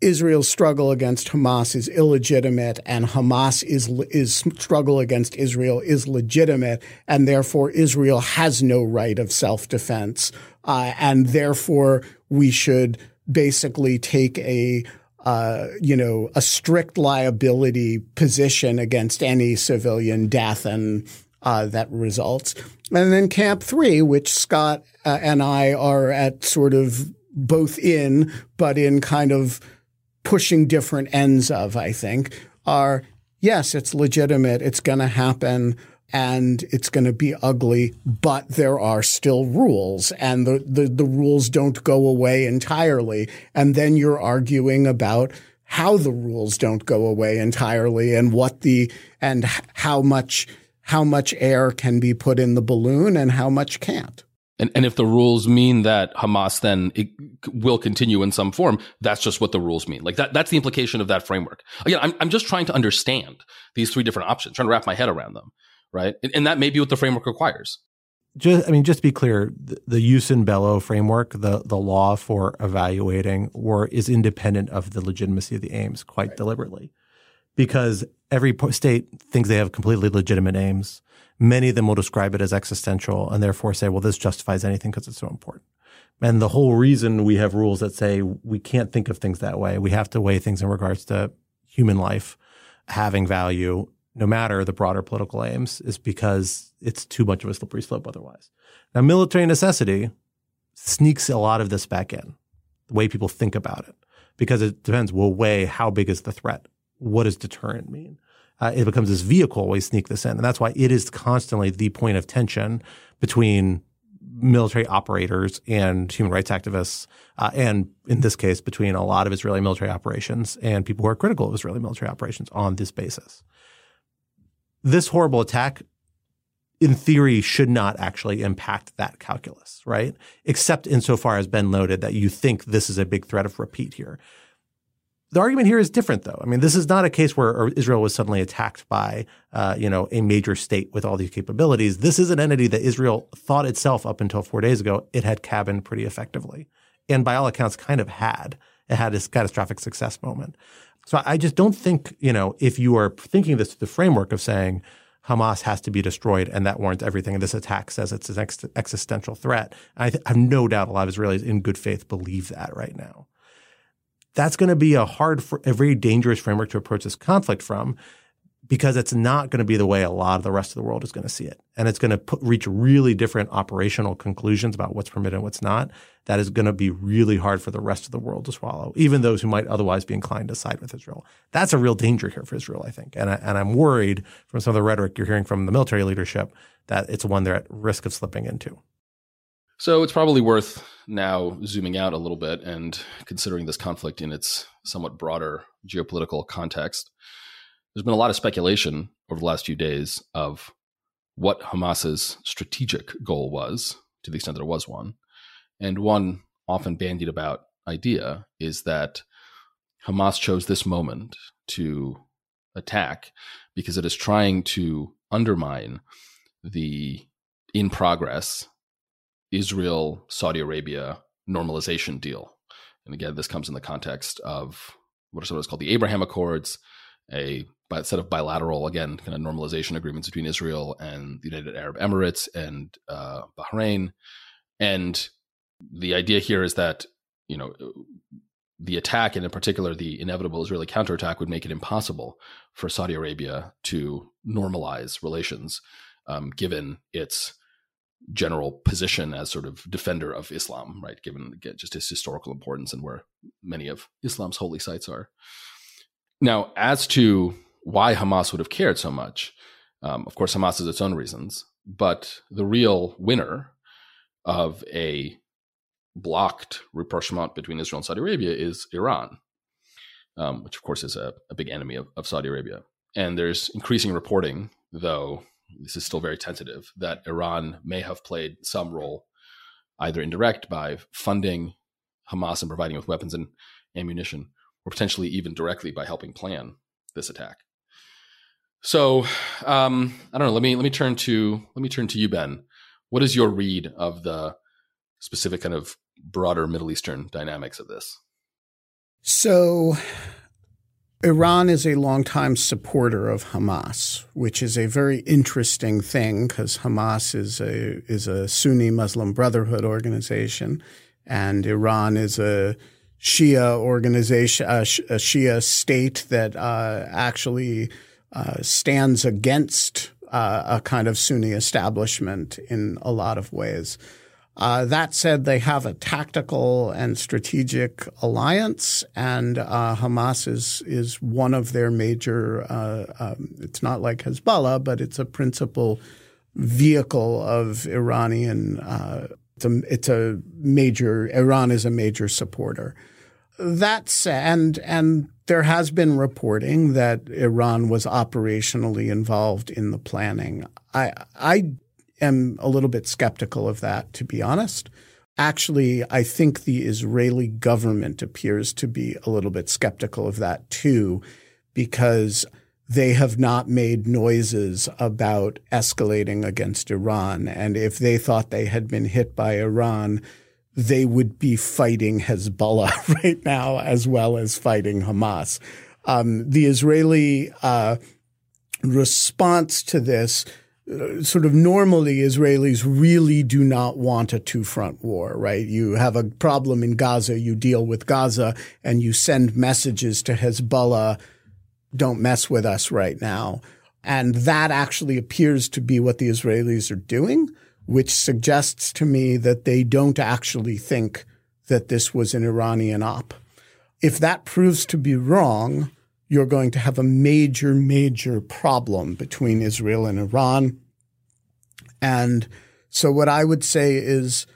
Israel's struggle against Hamas is illegitimate and Hamas is, is struggle against Israel is legitimate and therefore Israel has no right of self-defense. Uh, and therefore we should basically take a uh, you know, a strict liability position against any civilian death and uh, that results. And then Camp Three, which Scott uh, and I are at sort of both in, but in kind of pushing different ends of, I think, are yes, it's legitimate, it's going to happen, and it's going to be ugly, but there are still rules, and the, the, the rules don't go away entirely. And then you're arguing about how the rules don't go away entirely and what the and how much how much air can be put in the balloon and how much can't. And, and if the rules mean that Hamas then will continue in some form, that's just what the rules mean. Like that, that's the implication of that framework. Again, I'm, I'm just trying to understand these three different options, trying to wrap my head around them, right? And, and that may be what the framework requires. Just, I mean, just to be clear, the, the jus in bello framework, the the law for evaluating war, is independent of the legitimacy of the aims, quite right. deliberately because every state thinks they have completely legitimate aims. Many of them will describe it as existential and therefore say, well, this justifies anything because it's so important. And the whole reason we have rules that say we can't think of things that way, we have to weigh things in regards to human life having value, no matter the broader political aims, is because it's too much of a slippery slope otherwise. Now, military necessity sneaks a lot of this back in, the way people think about it, because it depends. We'll weigh how big is the threat what does deterrent mean? Uh, it becomes this vehicle we sneak this in. And that's why it is constantly the point of tension between military operators and human rights activists, uh, and in this case, between a lot of Israeli military operations and people who are critical of Israeli military operations on this basis. This horrible attack, in theory, should not actually impact that calculus, right? Except insofar as Ben noted that you think this is a big threat of repeat here. The argument here is different, though. I mean, this is not a case where Israel was suddenly attacked by, uh, you know, a major state with all these capabilities. This is an entity that Israel thought itself up until four days ago it had cabined pretty effectively, and by all accounts, kind of had. It had this catastrophic success moment. So I just don't think, you know, if you are thinking this through the framework of saying Hamas has to be destroyed and that warrants everything, and this attack says it's an ex- existential threat, I, th- I have no doubt a lot of Israelis in good faith believe that right now that's going to be a hard, a very dangerous framework to approach this conflict from because it's not going to be the way a lot of the rest of the world is going to see it. And it's going to put, reach really different operational conclusions about what's permitted and what's not. That is going to be really hard for the rest of the world to swallow, even those who might otherwise be inclined to side with Israel. That's a real danger here for Israel, I think. And, I, and I'm worried from some of the rhetoric you're hearing from the military leadership that it's one they're at risk of slipping into. So it's probably worth now zooming out a little bit and considering this conflict in its somewhat broader geopolitical context there's been a lot of speculation over the last few days of what Hamas's strategic goal was, to the extent it was one. And one often bandied about idea is that Hamas chose this moment to attack because it is trying to undermine the in progress Israel Saudi Arabia normalization deal. And again, this comes in the context of what sometimes called the Abraham Accords, a set of bilateral, again, kind of normalization agreements between Israel and the United Arab Emirates and uh, Bahrain. And the idea here is that, you know, the attack, and in particular the inevitable Israeli counterattack, would make it impossible for Saudi Arabia to normalize relations, um, given its general position as sort of defender of Islam, right? Given just its historical importance and where many of Islam's holy sites are. Now, as to why Hamas would have cared so much, um, of course, Hamas has its own reasons, but the real winner of a blocked rapprochement between Israel and Saudi Arabia is Iran, um, which, of course, is a, a big enemy of, of Saudi Arabia. And there's increasing reporting, though this is still very tentative, that Iran may have played some role, either indirect by funding Hamas and providing with weapons and ammunition, or potentially even directly by helping plan this attack. So um, I don't know. Let me let me turn to let me turn to you, Ben. What is your read of the specific kind of broader Middle Eastern dynamics of this? So Iran is a longtime supporter of Hamas, which is a very interesting thing because Hamas is a is a Sunni Muslim Brotherhood organization, and Iran is a Shia organization, a Shia state that uh, actually uh, stands against uh, a kind of Sunni establishment in a lot of ways. Uh, that said, they have a tactical and strategic alliance, and uh, Hamas is is one of their major. Uh, um, it's not like Hezbollah, but it's a principal vehicle of Iranian. Uh, it's a, it's a major. Iran is a major supporter. That said, and and there has been reporting that Iran was operationally involved in the planning. I I am a little bit skeptical of that, to be honest. Actually, I think the Israeli government appears to be a little bit skeptical of that too, because they have not made noises about escalating against Iran. And if they thought they had been hit by Iran, they would be fighting Hezbollah (laughs) right now as well as fighting Hamas. Um, the Israeli uh, response to this sort of normally Israelis really do not want a two front war, right? You have a problem in Gaza, you deal with Gaza, and you send messages to Hezbollah, don't mess with us right now. And that actually appears to be what the Israelis are doing, which suggests to me that they don't actually think that this was an Iranian op. If that proves to be wrong, you're going to have a major, major problem between Israel and Iran. And so, what I would say is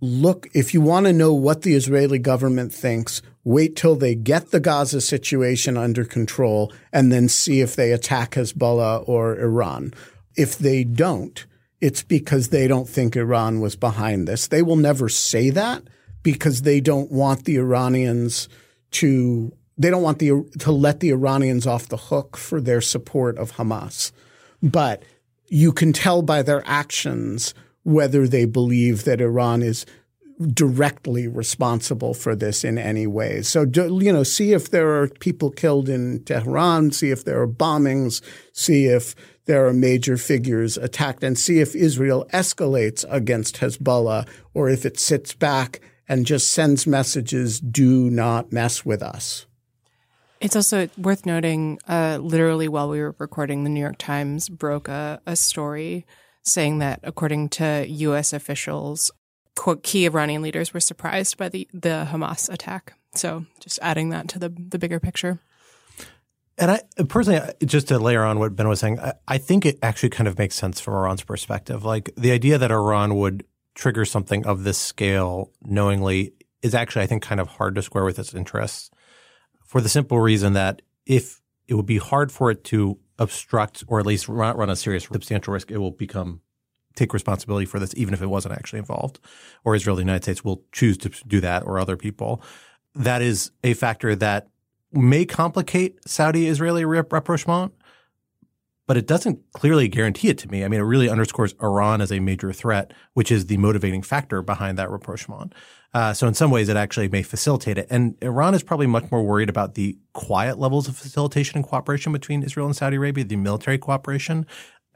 look, if you want to know what the Israeli government thinks, wait till they get the Gaza situation under control and then see if they attack Hezbollah or Iran. If they don't, it's because they don't think Iran was behind this. They will never say that because they don't want the Iranians to they don't want the to let the Iranians off the hook for their support of Hamas. But you can tell by their actions whether they believe that Iran is directly responsible for this in any way. So, you know, see if there are people killed in Tehran, see if there are bombings, see if there are major figures attacked, and see if Israel escalates against Hezbollah or if it sits back and just sends messages, do not mess with us. It's also worth noting, uh, literally while we were recording, the New York Times broke a, a story saying that, according to U.S. officials, quote, key Iranian leaders were surprised by the, the Hamas attack. So just adding that to the, the bigger picture. And I personally, just to layer on what Ben was saying, I, I think it actually kind of makes sense from Iran's perspective. Like the idea that Iran would trigger something of this scale knowingly is actually, I think, kind of hard to square with its interests for the simple reason that if it would be hard for it to obstruct or at least run, run a serious substantial risk, it will become take responsibility for this, even if it wasn't actually involved, or Israel, the United States will choose to do that, or other people. That is a factor that may complicate Saudi-Israeli rapprochement, but it doesn't clearly guarantee it to me. I mean, it really underscores Iran as a major threat, which is the motivating factor behind that rapprochement. Uh, so in some ways, it actually may facilitate it. And Iran is probably much more worried about the quiet levels of facilitation and cooperation between Israel and Saudi Arabia, the military cooperation,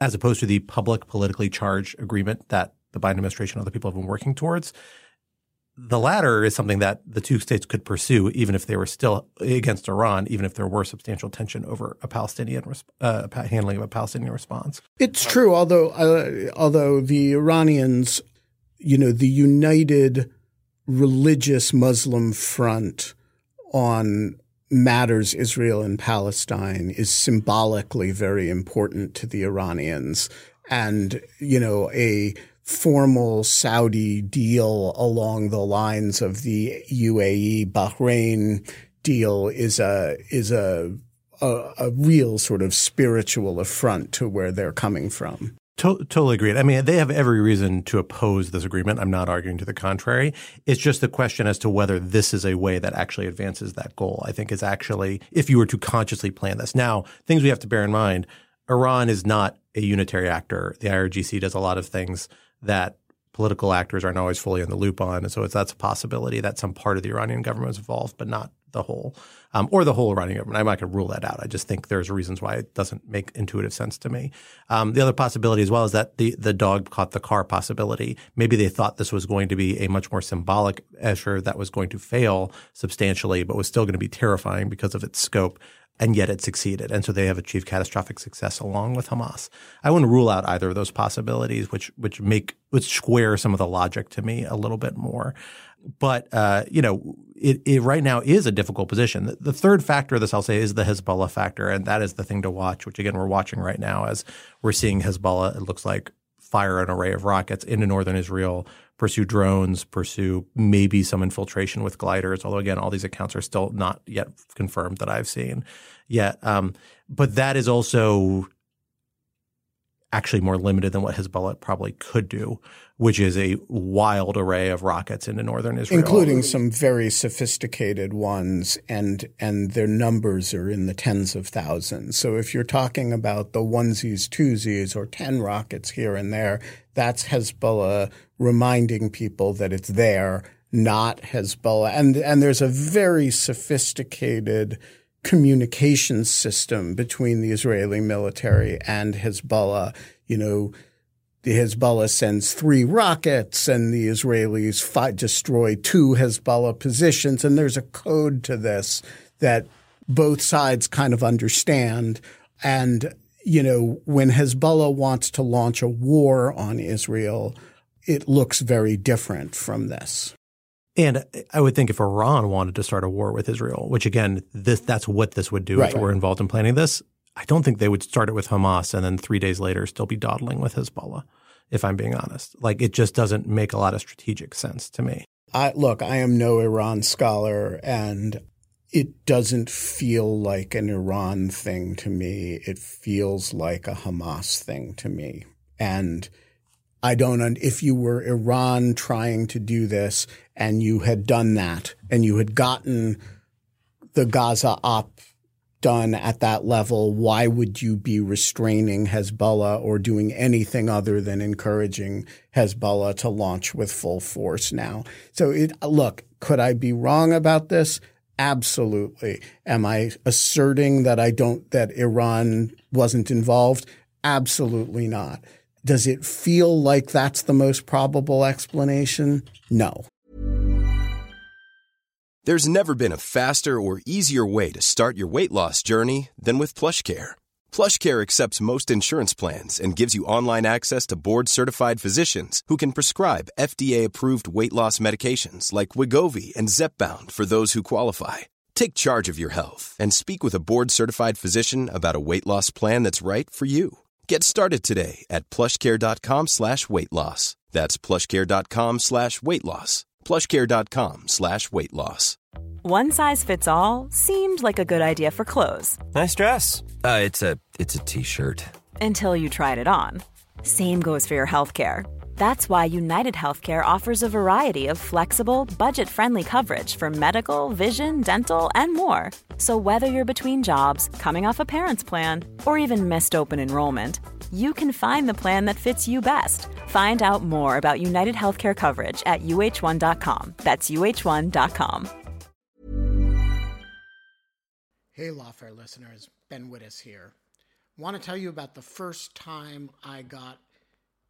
as opposed to the public politically charged agreement that the Biden administration and other people have been working towards. The latter is something that the two states could pursue, even if they were still against Iran, even if there were substantial tension over a Palestinian uh, handling of a Palestinian response. It's true, although uh, although the Iranians, you know, the united religious Muslim front on matters Israel and Palestine is symbolically very important to the Iranians. And, you know, a formal Saudi deal along the lines of the UAE Bahrain deal is a is a, a, a real sort of spiritual affront to where they're coming from. To- totally agreed. I mean, they have every reason to oppose this agreement. I'm not arguing to the contrary. It's just the question as to whether this is a way that actually advances that goal. I think is actually, if you were to consciously plan this. Now, things we have to bear in mind Iran is not a unitary actor. The IRGC does a lot of things that political actors aren't always fully in the loop on. And so that's a possibility that some part of the Iranian government is involved, but not the whole, um, or the whole Iranian government. I'm not going to rule that out. I just think there's reasons why it doesn't make intuitive sense to me. Um, the other possibility as well is that the the dog caught the car possibility. Maybe they thought this was going to be a much more symbolic measure that was going to fail substantially, but was still going to be terrifying because of its scope. And yet it succeeded. And so they have achieved catastrophic success along with Hamas. I wouldn't rule out either of those possibilities, which which make which square some of the logic to me a little bit more. But uh, you know, it, it, right now is a difficult position. The, the, third factor of this, I'll say, is the Hezbollah factor, and that is the thing to watch. Which again, we're watching right now as we're seeing Hezbollah. It looks like fire an array of rockets into northern Israel, pursue drones, pursue maybe some infiltration with gliders. Although again, all these accounts are still not yet confirmed that I've seen yet. Um, but that is also actually more limited than what Hezbollah probably could do, which is a wild array of rockets into northern Israel, including some very sophisticated ones, and and their numbers are in the tens of thousands. So if you're talking about the onesies, twosies, or ten rockets here and there, that's Hezbollah reminding people that it's there, not Hezbollah, and and there's a very sophisticated communication system between the Israeli military and Hezbollah. You know, the Hezbollah sends three rockets and the Israelis fight, destroy two Hezbollah positions. And there's a code to this that both sides kind of understand. And, you know, when Hezbollah wants to launch a war on Israel, it looks very different from this. And I would think if Iran wanted to start a war with Israel, which again, this that's what this would do right. if we're involved in planning this. I don't think they would start it with Hamas and then three days later still be dawdling with Hezbollah, if I'm being honest. Like it just doesn't make a lot of strategic sense to me. I, look, I am no Iran scholar and it doesn't feel like an Iran thing to me. It feels like a Hamas thing to me. And I don't, if you were Iran trying to do this and you had done that and you had gotten the Gaza op done at that level, why would you be restraining Hezbollah or doing anything other than encouraging Hezbollah to launch with full force now? So it, look, could I be wrong about this? Absolutely. Am I asserting that I don't, that Iran wasn't involved? Absolutely not. Does it feel like that's the most probable explanation? No. There's never been a faster or easier way to start your weight loss journey than with PlushCare. PlushCare accepts most insurance plans and gives you online access to board-certified physicians who can prescribe FDA-approved weight loss medications like Wegovy and Zepbound for those who qualify. Take charge of your health and speak with a board-certified physician about a weight loss plan that's right for you. Get started today at plushcare.com slash weight loss. That's plushcare.com slash weight loss. plushcare.com slash weight loss. One size fits all seemed like a good idea for clothes Nice dress. Uh, it's a it's a t-shirt. until you tried it on. Same goes for your healthcare. That's why United Healthcare offers a variety of flexible, budget friendly coverage for medical, vision, dental, and more. So, whether you're between jobs, coming off a parent's plan, or even missed open enrollment, you can find the plan that fits you best. Find out more about United Healthcare coverage at uh1.com. That's uh1.com. Hey, Lawfare listeners, Ben Wittes here. Want to tell you about the first time I got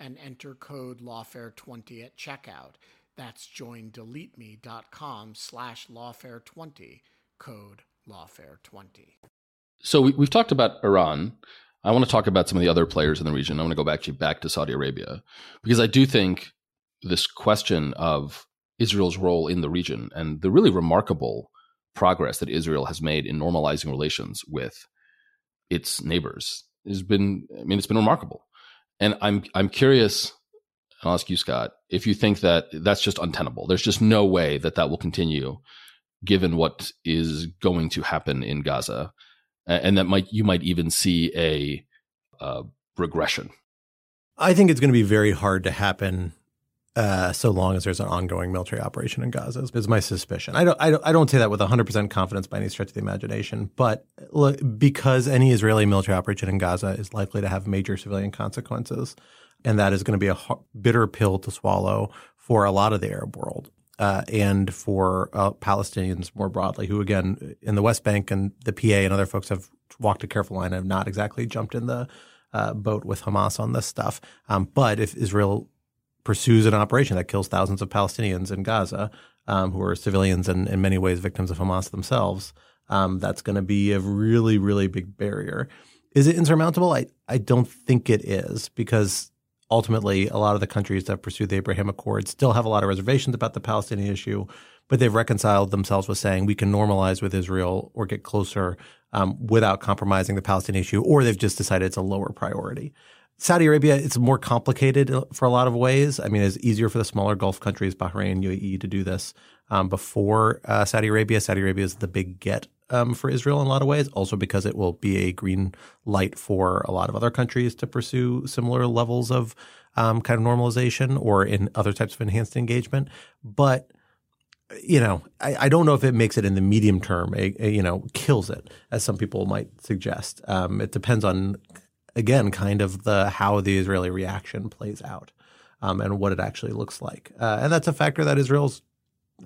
and enter code lawfare20 at checkout. That's joindeleteme.com slash lawfare20, code Lawfare 20. So we, we've talked about Iran. I want to talk about some of the other players in the region. I want to go actually back to Saudi Arabia because I do think this question of Israel's role in the region and the really remarkable progress that Israel has made in normalizing relations with its neighbors has been I mean it's been remarkable. And I'm I'm curious I'll ask you Scott if you think that that's just untenable. There's just no way that that will continue given what is going to happen in Gaza and that might you might even see a, a regression. I think it's going to be very hard to happen uh, so long as there's an ongoing military operation in Gaza is my suspicion. I don't, I don't, I don't say that with 100% confidence by any stretch of the imagination, but look, because any Israeli military operation in Gaza is likely to have major civilian consequences, and that is going to be a bitter pill to swallow for a lot of the Arab world. Uh, and for uh, Palestinians more broadly, who again in the West Bank and the PA and other folks have walked a careful line and have not exactly jumped in the uh, boat with Hamas on this stuff. Um, but if Israel pursues an operation that kills thousands of Palestinians in Gaza, um, who are civilians and in many ways victims of Hamas themselves, um, that's going to be a really, really big barrier. Is it insurmountable? I, I don't think it is because ultimately a lot of the countries that pursued the Abraham Accords still have a lot of reservations about the Palestinian issue, but they've reconciled themselves with saying we can normalize with Israel or get closer um, without compromising the Palestinian issue, or they've just decided it's a lower priority. Saudi Arabia, it's more complicated for a lot of ways. I mean, it's easier for the smaller Gulf countries, Bahrain, UAE, to do this um, before uh, Saudi Arabia. Saudi Arabia is the big get um, for Israel in a lot of ways, also because it will be a green light for a lot of other countries to pursue similar levels of um, kind of normalization or in other types of enhanced engagement. But you know, I, I, don't know if it makes it in the medium term, a, a, you know, kills it, as some people might suggest. Um, it depends on again, kind of the how the Israeli reaction plays out um, and what it actually looks like. Uh, and that's a factor that Israel's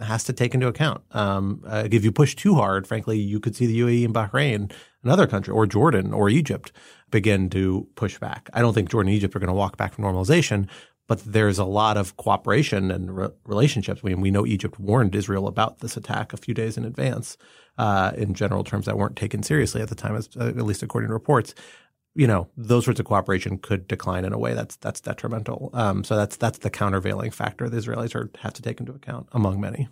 has to take into account. Um, uh, if you push too hard, frankly, you could see the UAE and Bahrain, another country, or Jordan or Egypt begin to push back. I don't think Jordan and Egypt are going to walk back from normalization, but there's a lot of cooperation and re- relationships. We, we know Egypt warned Israel about this attack a few days in advance. Uh, in general terms, that weren't taken seriously at the time, uh, at least according to reports you know those sorts of cooperation could decline in a way that's that's detrimental. Um, so that's that's the countervailing factor the Israelis are, have to take into account among many.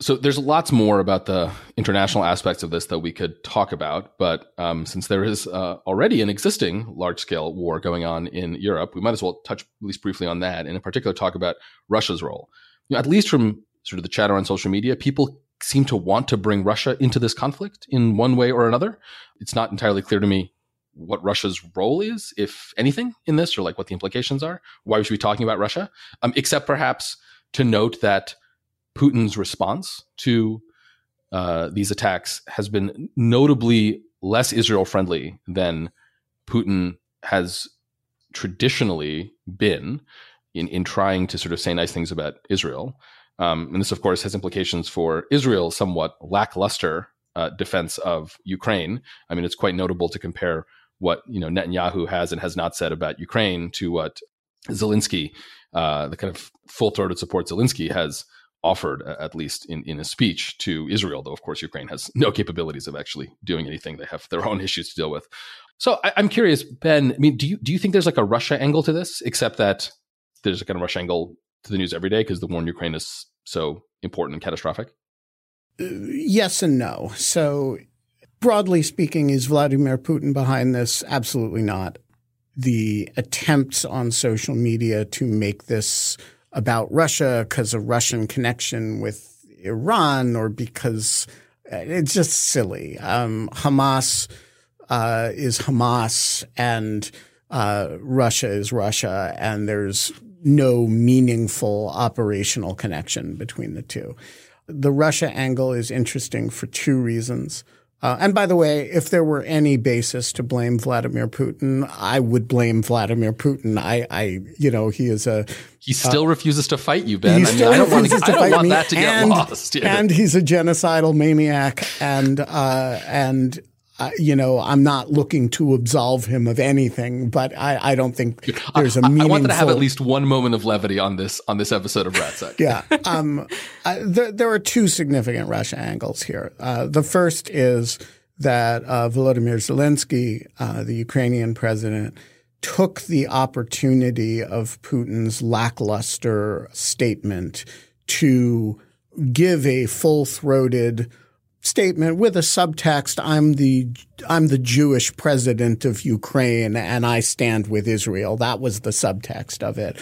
So there's lots more about the international aspects of this that we could talk about, but um, since there is uh, already an existing large-scale war going on in Europe, we might as well touch at least briefly on that, and in particular talk about Russia's role. You know, at least from sort of the chatter on social media, people seem to want to bring Russia into this conflict in one way or another. It's not entirely clear to me what Russia's role is, if anything, in this, or like what the implications are, why we should be talking about Russia, um, except perhaps to note that Putin's response to uh, these attacks has been notably less Israel friendly than Putin has traditionally been in, in trying to sort of say nice things about Israel. Um, and this, of course, has implications for Israel's somewhat lackluster uh, defense of Ukraine. I mean, it's quite notable to compare what you know Netanyahu has and has not said about Ukraine to what Zelensky, uh, the kind of full throated support Zelensky has offered, at least in, in a speech to Israel, though of course Ukraine has no capabilities of actually doing anything. They have their own issues to deal with. So I, am curious, Ben. I mean, do you do you think there's like a Russia angle to this, except that there's a kind of Russia angle to the news every day because the war in Ukraine is so important and catastrophic? Uh, yes and no. So broadly speaking, is Vladimir Putin behind this? Absolutely not. The attempts on social media to make this about Russia because of Russian connection with Iran or because uh, it's just silly. Um, Hamas uh, is Hamas and uh, Russia is Russia, and there's no meaningful operational connection between the two. The Russia angle is interesting for two reasons. Uh, and by the way, if there were any basis to blame Vladimir Putin, I would blame Vladimir Putin. I, I you know, he is a he still uh, refuses to fight you, Ben. I mean, I don't want, to, I don't want that to get and, lost. Yeah. And he's a genocidal maniac, and uh, and uh, you know, I'm not looking to absolve him of anything, but I, I don't think there's a meaningful. I, I wanted to have at least one moment of levity on this on this episode of Ratsec. yeah. Um, there, there, are two significant Russia angles here. Uh, the first is that uh, Volodymyr Zelensky, uh, the Ukrainian president, took the opportunity of Putin's lackluster statement to give a full-throated statement with a subtext I'm the I'm the Jewish president of Ukraine and I stand with Israel. That was the subtext of it.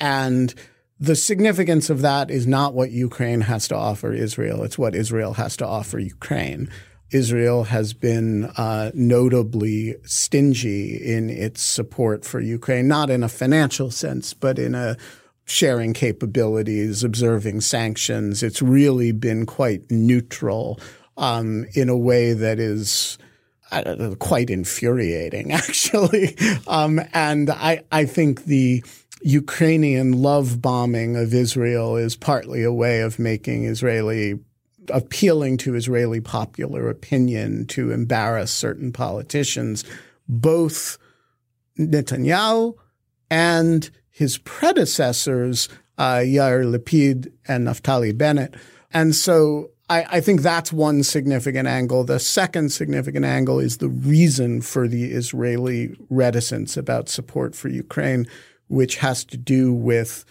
And the significance of that is not what Ukraine has to offer Israel it's what Israel has to offer Ukraine. Israel has been uh, notably stingy in its support for Ukraine, not in a financial sense, but in a sharing capabilities, observing sanctions. It's really been quite neutral um, in a way that is quite infuriating, (laughs) actually. Um, and I, I think the Ukrainian love bombing of Israel is partly a way of making Israeli appealing to Israeli popular opinion to embarrass certain politicians, both Netanyahu and his predecessors, uh, Yair Lapid and Naftali Bennett. And so I, I, think that's one significant angle. The second significant angle is the reason for the Israeli reticence about support for Ukraine, which has to do with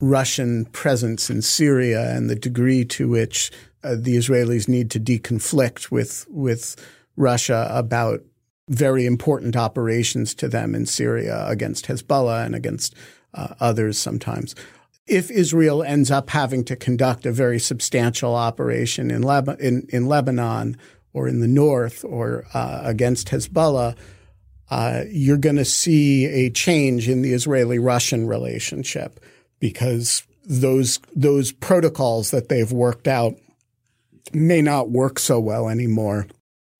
Russian presence in Syria and the degree to which uh, the Israelis need to deconflict with with Russia about very important operations to them in Syria against Hezbollah and against uh, others sometimes. If Israel ends up having to conduct a very substantial operation in, in, in Lebanon or in the north or uh, against Hezbollah, uh, you're going to see a change in the Israeli-Russian relationship because those those protocols that they've worked out may not work so well anymore.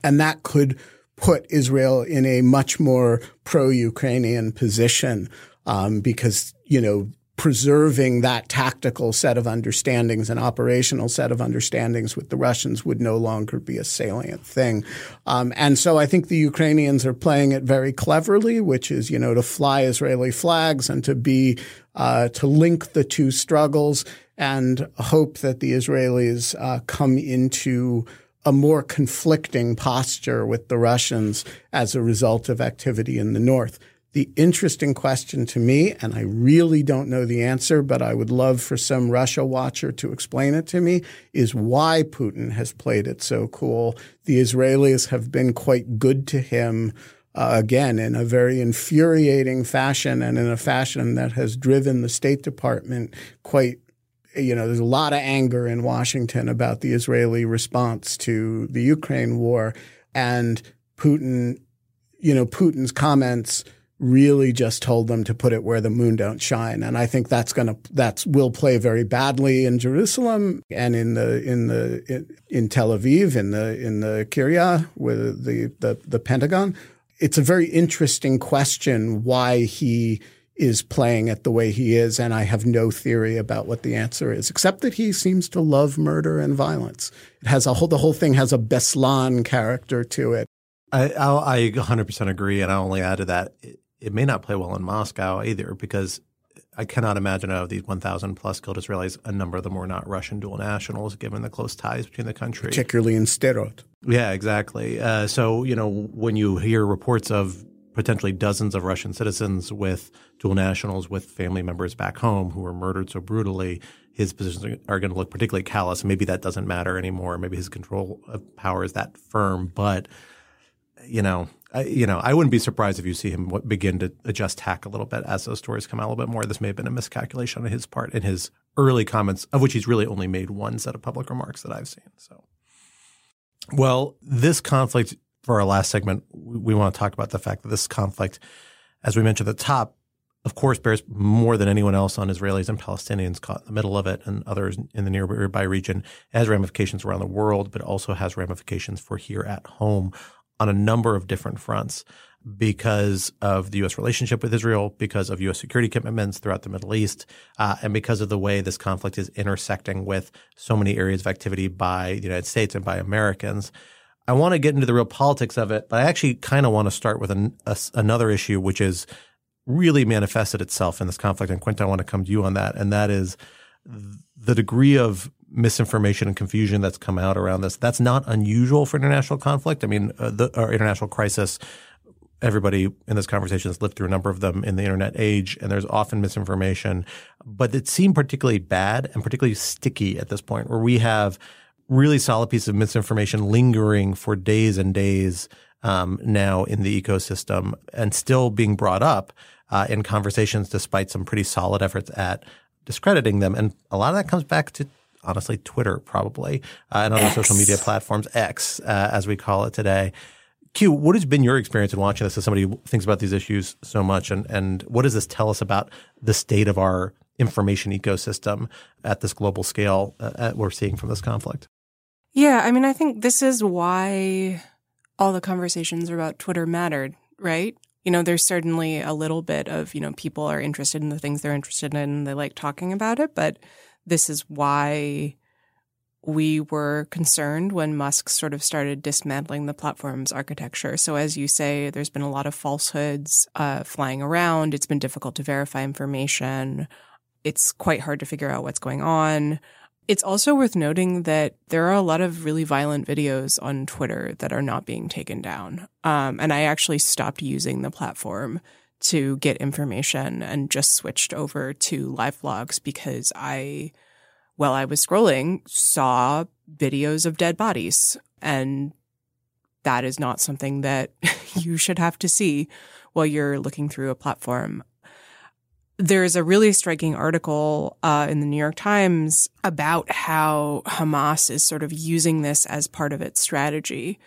And that could put Israel in a much more pro-Ukrainian position um, because, you know, preserving that tactical set of understandings and operational set of understandings with the Russians would no longer be a salient thing. Um, and so I think the Ukrainians are playing it very cleverly, which is, you know, to fly Israeli flags and to be, uh, to link the two struggles and hope that the Israelis uh, come into a more conflicting posture with the Russians as a result of activity in the north. The interesting question to me, and I really don't know the answer, but I would love for some Russia watcher to explain it to me, is why Putin has played it so cool. The Israelis have been quite good to him. Uh, again, in a very infuriating fashion and in a fashion that has driven the State Department quite you know, there's a lot of anger in Washington about the Israeli response to the Ukraine war. And Putin, you know, Putin's comments really just told them to put it where the moon don't shine. And I think that's going to, that's will play very badly in Jerusalem and in the, in the, in, in Tel Aviv, in the, in the Kiryat with the, the, the Pentagon. It's a very interesting question why he is playing it the way he is, and I have no theory about what the answer is, except that he seems to love murder and violence. It has a whole the whole thing has a Beslan character to it. I I'll, i 100% agree, and I only add to that it, may not play well in Moscow either because I cannot imagine out of these 1,000 plus killed Israelis, a number of them were not Russian dual nationals, given the close ties between the country, particularly in Sderot. Yeah, exactly. Uh, so you know when you hear reports of potentially dozens of Russian citizens with dual nationals with family members back home who were murdered so brutally, his positions are going to look particularly callous. Maybe that doesn't matter anymore. Maybe his control of power is that firm. But you know, I, you know, I wouldn't be surprised if you see him begin to adjust tack a little bit as those stories come out a little bit more. This may have been a miscalculation on his part in his early comments, of which he's really only made one set of public remarks that I've seen. So, well, this conflict for our last segment, we want to talk about the fact that this conflict, as we mentioned at the top, of course, bears more than anyone else on Israelis and Palestinians caught in the middle of it and others in the nearby region. It has ramifications around the world, but also has ramifications for here at home on a number of different fronts because of the U.S. relationship with Israel, because of U.S. security commitments throughout the Middle East, uh, and because of the way this conflict is intersecting with so many areas of activity by the United States and by Americans. I want to get into the real politics of it, but I actually kind of want to start with an, a, another issue, which is really manifested itself in this conflict. And Quinta, I want to come to you on that, and that is the degree of misinformation and confusion that's come out around this. That's not unusual for international conflict. I mean, uh, the our international crisis everybody in this conversation has lived through a number of them in the internet age, and there's often misinformation. But it seemed particularly bad and particularly sticky at this point, where we have really solid pieces of misinformation lingering for days and days um, now in the ecosystem and still being brought up uh, in conversations, despite some pretty solid efforts at discrediting them. And a lot of that comes back to honestly Twitter, probably, uh, and other X. social media platforms, X, uh, as we call it today. Q, what has been your experience in watching this as somebody who thinks about these issues so much? And, and what does this tell us about the state of our information ecosystem at this global scale uh, we're seeing from this conflict? Yeah, I mean, I think this is why all the conversations about Twitter mattered, right? You know, there's certainly a little bit of, you know, people are interested in the things they're interested in and they like talking about it, but this is why we were concerned when Musk sort of started dismantling the platform's architecture. So, as you say, there's been a lot of falsehoods uh, flying around. It's been difficult to verify information. It's quite hard to figure out what's going on. It's also worth noting that there are a lot of really violent videos on Twitter that are not being taken down. Um, and I actually stopped using the platform to get information and just switched over to live blogs because I while I was scrolling, saw videos of dead bodies. And that is not something that (laughs) you should have to see while you're looking through a platform. There's a really striking article uh, in the New York Times about how Hamas is sort of using this as part of its strategy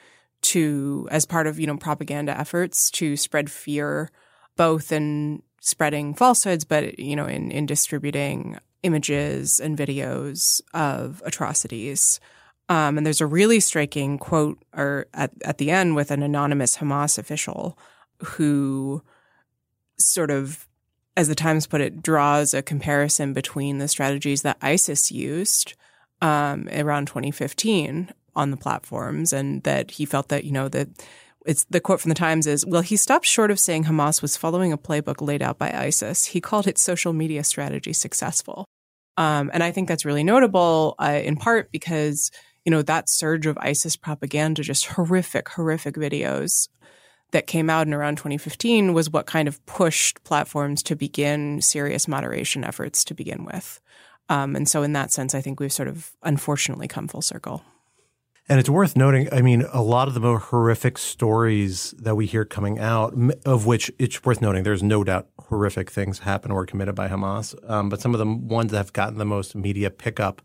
to, as part of, you know, propaganda efforts to spread fear, both in spreading falsehoods, but, you know, in, in distributing images and videos of atrocities. Um, and there's a really striking quote or at, at the end with an anonymous Hamas official who sort of, as the Times put it, draws a comparison between the strategies that ISIS used um, around 2015 on the platforms and that he felt that, you know, that it's the quote from the Times is, well, he stopped short of saying Hamas was following a playbook laid out by ISIS. He called its social media strategy successful. Um, and I think that's really notable uh, in part because, you know, that surge of ISIS propaganda, just horrific, horrific videos that came out in around 2015 was what kind of pushed platforms to begin serious moderation efforts to begin with. Um, and so, in that sense, I think we've sort of unfortunately come full circle. And it's worth noting, I mean, a lot of the more horrific stories that we hear coming out, of which it's worth noting, there's no doubt horrific things happen or were committed by Hamas. Um, but some of the ones that have gotten the most media pickup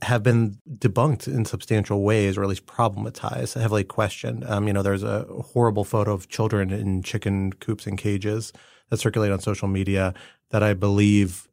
have been debunked in substantial ways, or at least problematized, heavily questioned. Um, you know, there's a horrible photo of children in chicken coops and cages that circulate on social media that I believe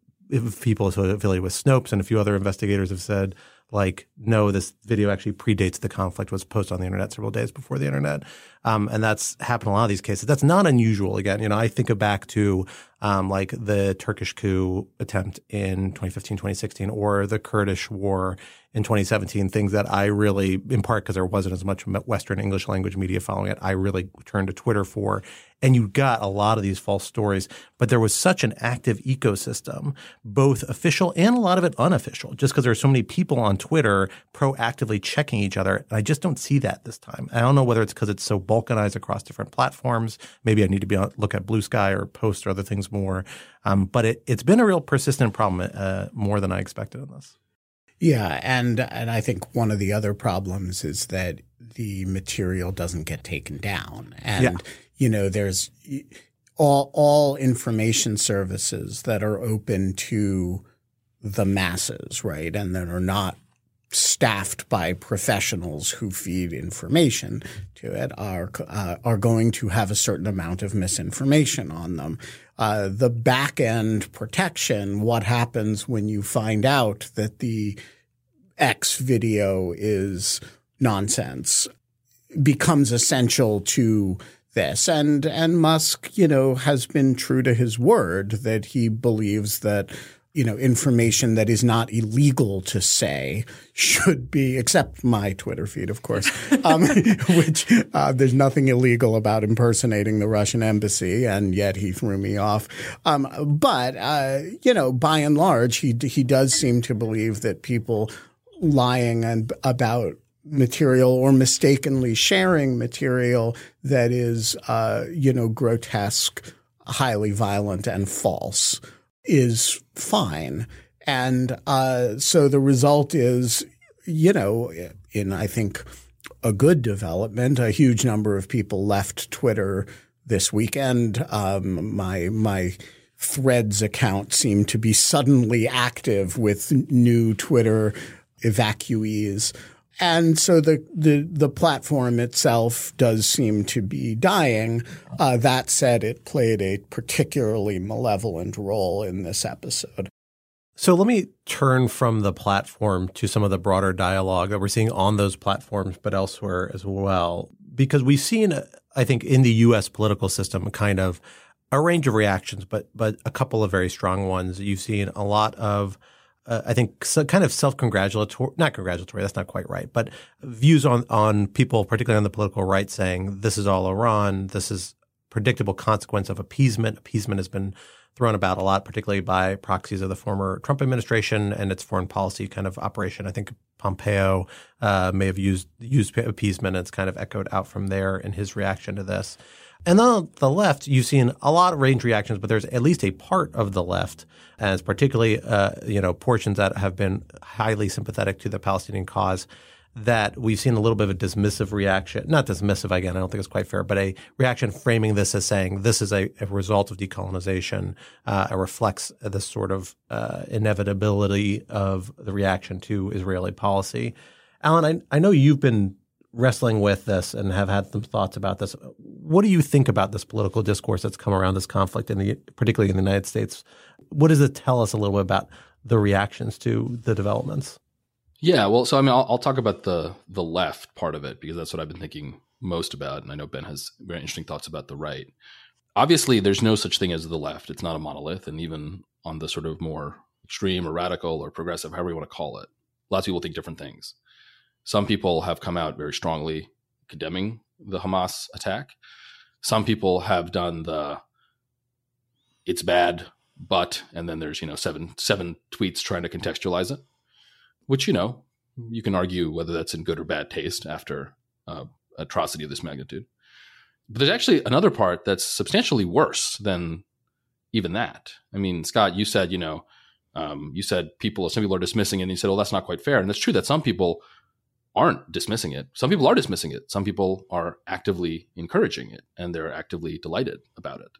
people affiliated with Snopes and a few other investigators have said – like, no, this video actually predates the conflict, was posted on the internet several days before the internet. Um, and that's happened in a lot of these cases. That's not unusual. Again, you know, I think back to um, like the Turkish coup attempt in 2015, 2016, or the Kurdish war in 2017, things that I really, in part because there wasn't as much Western English language media following it, I really turned to Twitter for. And you got a lot of these false stories, but there was such an active ecosystem, both official and a lot of it unofficial, just because there are so many people on Twitter proactively checking each other. And I just don't see that this time. I don't know whether it's because it's so balkanized across different platforms. Maybe I need to be on, look at Bluesky or Post or other things more. Um, but it, has been a real persistent problem, uh, more than I expected in this. Yeah, and and I think one of the other problems is that the material doesn't get taken down, and yeah. you know there's all all information services that are open to the masses, right, and that are not staffed by professionals who feed information to it are uh, are going to have a certain amount of misinformation on them. Uh, the back end protection, what happens when you find out that the X video is nonsense, becomes essential to this. And and Musk, you know, has been true to his word that he believes that you know, information that is not illegal to say should be, except my Twitter feed, of course, (laughs) um, (laughs) which uh, there's nothing illegal about impersonating the Russian embassy, and yet he threw me off. Um, but uh, you know, by and large, he he does seem to believe that people lying and about material or mistakenly sharing material that is, uh, you know, grotesque, highly violent, and false is fine. And uh, so the result is, you know, in I think a good development, a huge number of people left Twitter this weekend. Um, my my Threads account seemed to be suddenly active with new Twitter evacuees. And so the, the, the platform itself does seem to be dying. Uh, that said, it played a particularly malevolent role in this episode. So let me turn from the platform to some of the broader dialogue that we're seeing on those platforms, but elsewhere as well. Because we've seen, I think, in the U.S. political system, kind of a range of reactions, but but a couple of very strong ones. You've seen a lot of uh, I think so kind of self-congratulatory, not congratulatory, that's not quite right, but views on, on people, particularly on the political right, saying this is all Iran, this is predictable consequence of appeasement. Appeasement has been thrown about a lot, particularly by proxies of the former Trump administration and its foreign policy kind of operation. I think Pompeo uh, may have used used appeasement, and it's kind of echoed out from there in his reaction to this. And then on the left, you've seen a lot of range reactions, but there's at least a part of the left, as particularly uh, you know portions that have been highly sympathetic to the Palestinian cause, that we've seen a little bit of a dismissive reaction. Not dismissive again, I don't think it's quite fair, but a reaction framing this as saying this is a, a result of decolonization. Uh, it reflects the sort of uh, inevitability of the reaction to Israeli policy. Alan, I, I know you've been wrestling with this and have had some thoughts about this. What do you think about this political discourse that's come around this conflict, in the particularly in the United States? What does it tell us a little bit about the reactions to the developments? Yeah, well, so I mean, I'll, I'll talk about the the left part of it because that's what I've been thinking most about, and I know Ben has very interesting thoughts about the right. Obviously, there's no such thing as the left; it's not a monolith, and even on the sort of more extreme or radical or progressive, however you want to call it, lots of people think different things. Some people have come out very strongly condemning the Hamas attack. Some people have done the it's bad, but and then there's, you know, seven seven tweets trying to contextualize it. Which, you know, you can argue whether that's in good or bad taste after uh, atrocity of this magnitude. But there's actually another part that's substantially worse than even that. I mean, Scott, you said, you know, um, you said people, some people are dismissing it, and you said, "Well, that's not quite fair." And it's true that some people aren't dismissing it. Some people are dismissing it. Some people are actively encouraging it and they're actively delighted about it.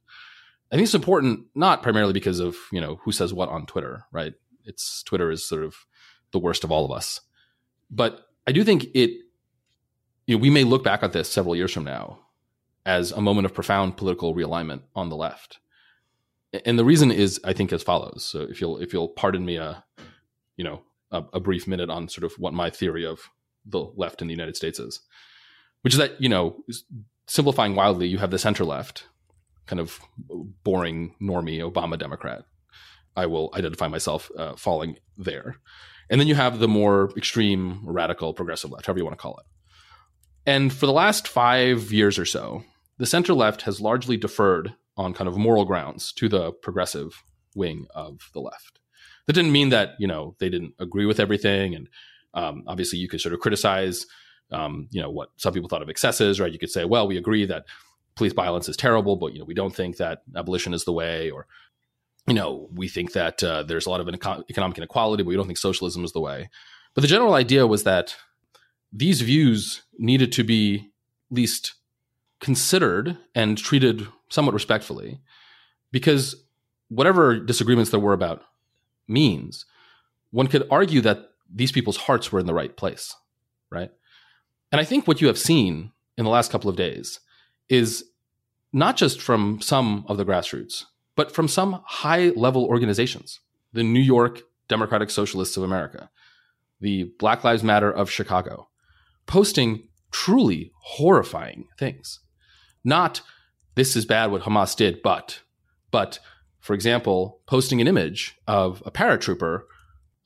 I think it's important not primarily because of, you know, who says what on Twitter, right? It's Twitter is sort of the worst of all of us. But I do think it you know, we may look back at this several years from now as a moment of profound political realignment on the left. And the reason is I think as follows. So if you'll if you'll pardon me a you know, a, a brief minute on sort of what my theory of the left in the United States is, which is that, you know, simplifying wildly, you have the center left, kind of boring, normie Obama Democrat. I will identify myself uh, falling there. And then you have the more extreme, radical, progressive left, however you want to call it. And for the last five years or so, the center left has largely deferred on kind of moral grounds to the progressive wing of the left. That didn't mean that, you know, they didn't agree with everything and um, obviously, you could sort of criticize, um, you know, what some people thought of excesses, right? You could say, well, we agree that police violence is terrible, but you know, we don't think that abolition is the way, or you know, we think that uh, there's a lot of economic inequality, but we don't think socialism is the way. But the general idea was that these views needed to be least considered and treated somewhat respectfully, because whatever disagreements there were about means, one could argue that these people's hearts were in the right place, right? And I think what you have seen in the last couple of days is not just from some of the grassroots, but from some high level organizations, the New York Democratic Socialists of America, the Black Lives Matter of Chicago, posting truly horrifying things. Not this is bad what Hamas did, but, but for example, posting an image of a paratrooper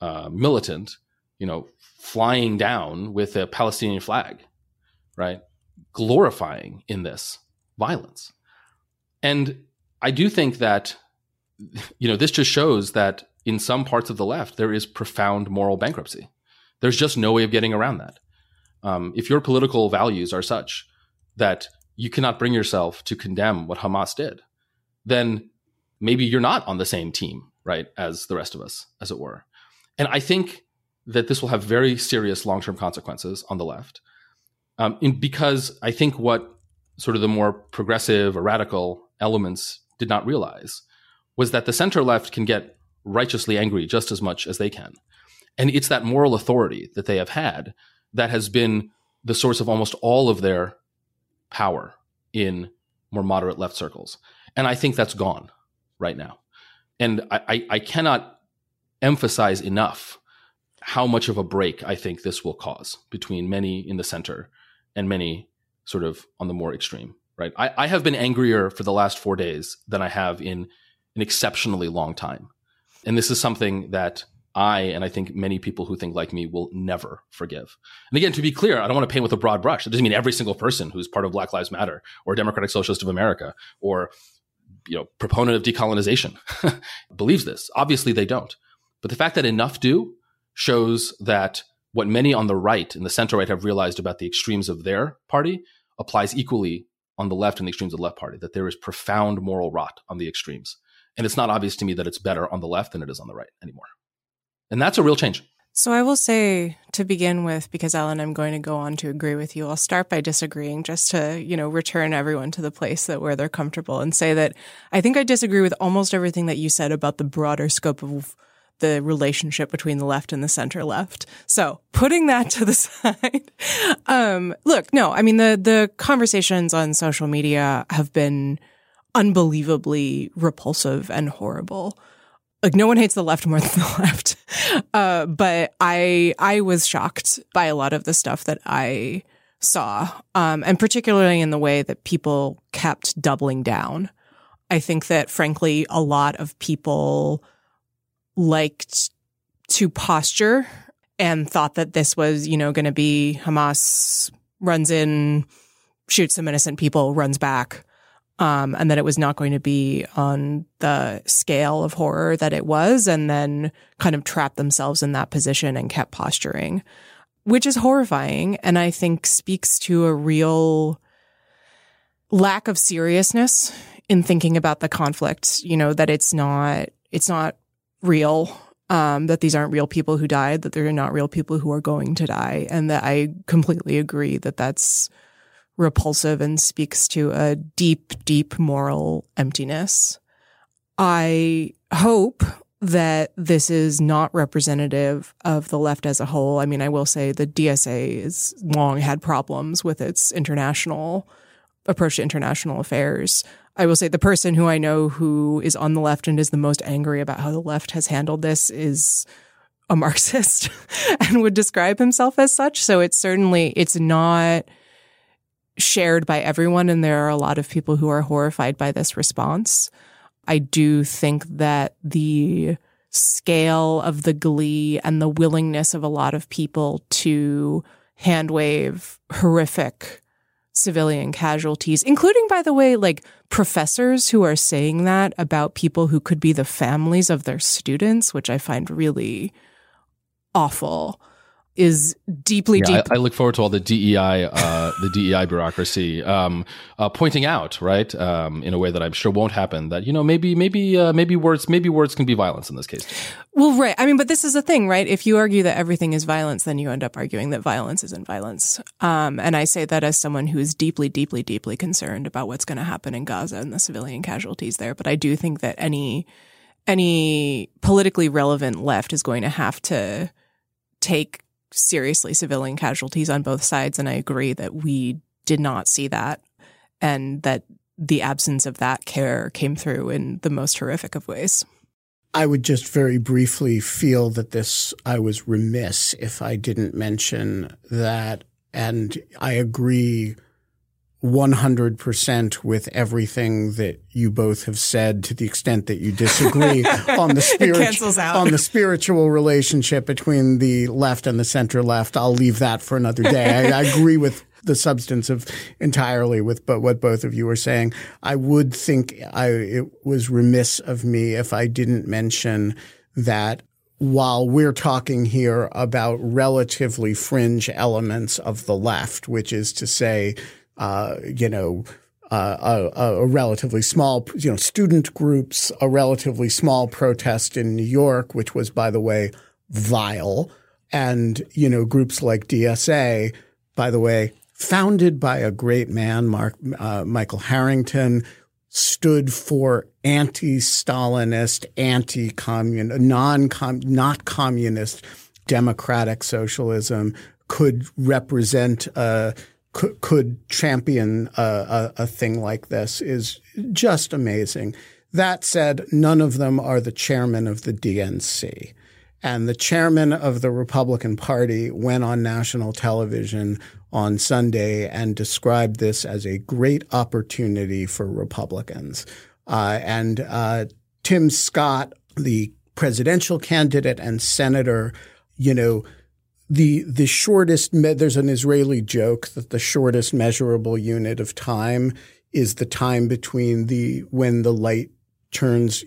uh, militant you know, flying down with a Palestinian flag, right? Glorifying in this violence. And I do think that, you know, this just shows that in some parts of the left, there is profound moral bankruptcy. There's just no way of getting around that. Um, if your political values are such that you cannot bring yourself to condemn what Hamas did, then maybe you're not on the same team, right, as the rest of us, as it were. And I think that this will have very serious long term consequences on the left. Um, because I think what sort of the more progressive or radical elements did not realize was that the center left can get righteously angry just as much as they can. And it's that moral authority that they have had that has been the source of almost all of their power in more moderate left circles. And I think that's gone right now. And I, I, I cannot emphasize enough how much of a break I think this will cause between many in the center and many sort of on the more extreme, right? I, I have been angrier for the last four days than I have in an exceptionally long time. And this is something that I and I think many people who think like me will never forgive. And again, to be clear, I don't want to paint with a broad brush. It doesn't mean every single person who's part of Black Lives Matter or Democratic Socialist of America or you know proponent of decolonization (laughs) believes this. Obviously, they don't. But the fact that enough do shows that what many on the right and the center right have realized about the extremes of their party applies equally on the left and the extremes of the left party. That there is profound moral rot on the extremes, and it's not obvious to me that it's better on the left than it is on the right anymore. And that's a real change. So I will say to begin with, because Alan, I'm going to go on to agree with you. I'll start by disagreeing just to, you know, return everyone to the place that where they're comfortable and say that I think I disagree with almost everything that you said about the broader scope of the relationship between the left and the center left. So putting that to the (laughs) side, um, look, no, I mean, the, the conversations on social media have been unbelievably repulsive and horrible like no one hates the left more than the (laughs) left. Uh, but I I was shocked by a lot of the stuff that I saw, um, and particularly in the way that people kept doubling down. I think that frankly, a lot of people liked to posture and thought that this was, you know, going to be Hamas runs in, shoots some innocent people, runs back um, and that it was not going to be on the scale of horror that it was, and then kind of trapped themselves in that position and kept posturing, which is horrifying, and I think speaks to a real lack of seriousness in thinking about the conflict. You know that it's not it's not real. Um, that these aren't real people who died, that they're not real people who are going to die, and that I completely agree that that's repulsive and speaks to a deep, deep moral emptiness. I hope that this is not representative of the left as a whole. I mean, I will say the DSA has long had problems with its international approach to international affairs. I will say the person who I know who is on the left and is the most angry about how the left has handled this is a (laughs) Marxist and would describe himself as such. So it's certainly, it's not shared by everyone, and there are a lot of people who are horrified by this response. I do think that the scale of the glee and the willingness of a lot of people to handwave horrific civilian casualties, including, by the way, like professors who are saying that about people who could be the families of their students, which I find really awful is deeply yeah, deep. I, I, look forward to all the DEI, uh, the DEI bureaucracy, um, uh, pointing out, right, um, in a way that I'm sure won't happen. That you know, maybe, maybe, uh, maybe words, maybe words can be violence in this case. Well, right. I mean, but this is the thing, right? If you argue that everything is violence, then you end up arguing that violence isn't violence. Um, and I say that as someone who is deeply, deeply, deeply concerned about what's going to happen in Gaza and the civilian casualties there. But I do think that any any politically relevant left is going to have to take seriously civilian casualties on both sides. And I agree that we did not see that and that the absence of that care came through in the most horrific of ways. I would just very briefly feel that this, I was remiss if I didn't mention that. And I agree 100% with everything that you both have said to the extent that you disagree (laughs) on the spirit- on the spiritual relationship between the left and the center left. I'll leave that for another day. I, I agree with the substance of entirely with but what both of you were saying. I would think I it was remiss of me if I didn't mention that while we're talking here about relatively fringe elements of the left, which is to say, uh, you know, uh, a, a, relatively small, you know, student groups, a relatively small protest in New York, which was, by the way, vile, and you know, groups like DSA, by the way, founded by a great man, Mark uh, Michael Harrington, stood for anti-Stalinist, anti-communist, non-com, not communist democratic socialism, could represent uh, could, could champion a, a, a thing like this is just amazing. That said, none of them are the chairman of the DNC. And the chairman of the Republican Party went on national television on Sunday and described this as a great opportunity for Republicans. Uh, and uh, Tim Scott, the presidential candidate and senator, you know, the the shortest me- there's an Israeli joke that the shortest measurable unit of time is the time between the when the light turns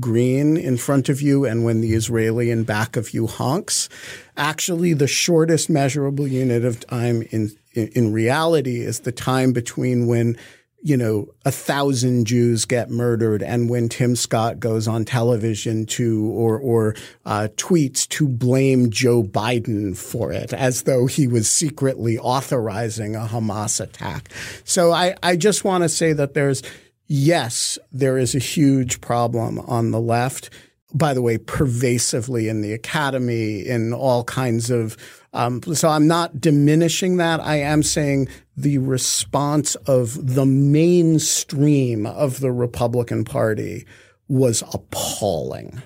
green in front of you and when the Israeli in back of you honks. Actually, the shortest measurable unit of time in in reality is the time between when you know, a thousand Jews get murdered, and when Tim Scott goes on television to or or uh, tweets to blame Joe Biden for it, as though he was secretly authorizing a Hamas attack. So I, I just want to say that there's yes, there is a huge problem on the left. By the way, pervasively in the academy, in all kinds of um, so I'm not diminishing that. I am saying the response of the mainstream of the Republican Party was appalling.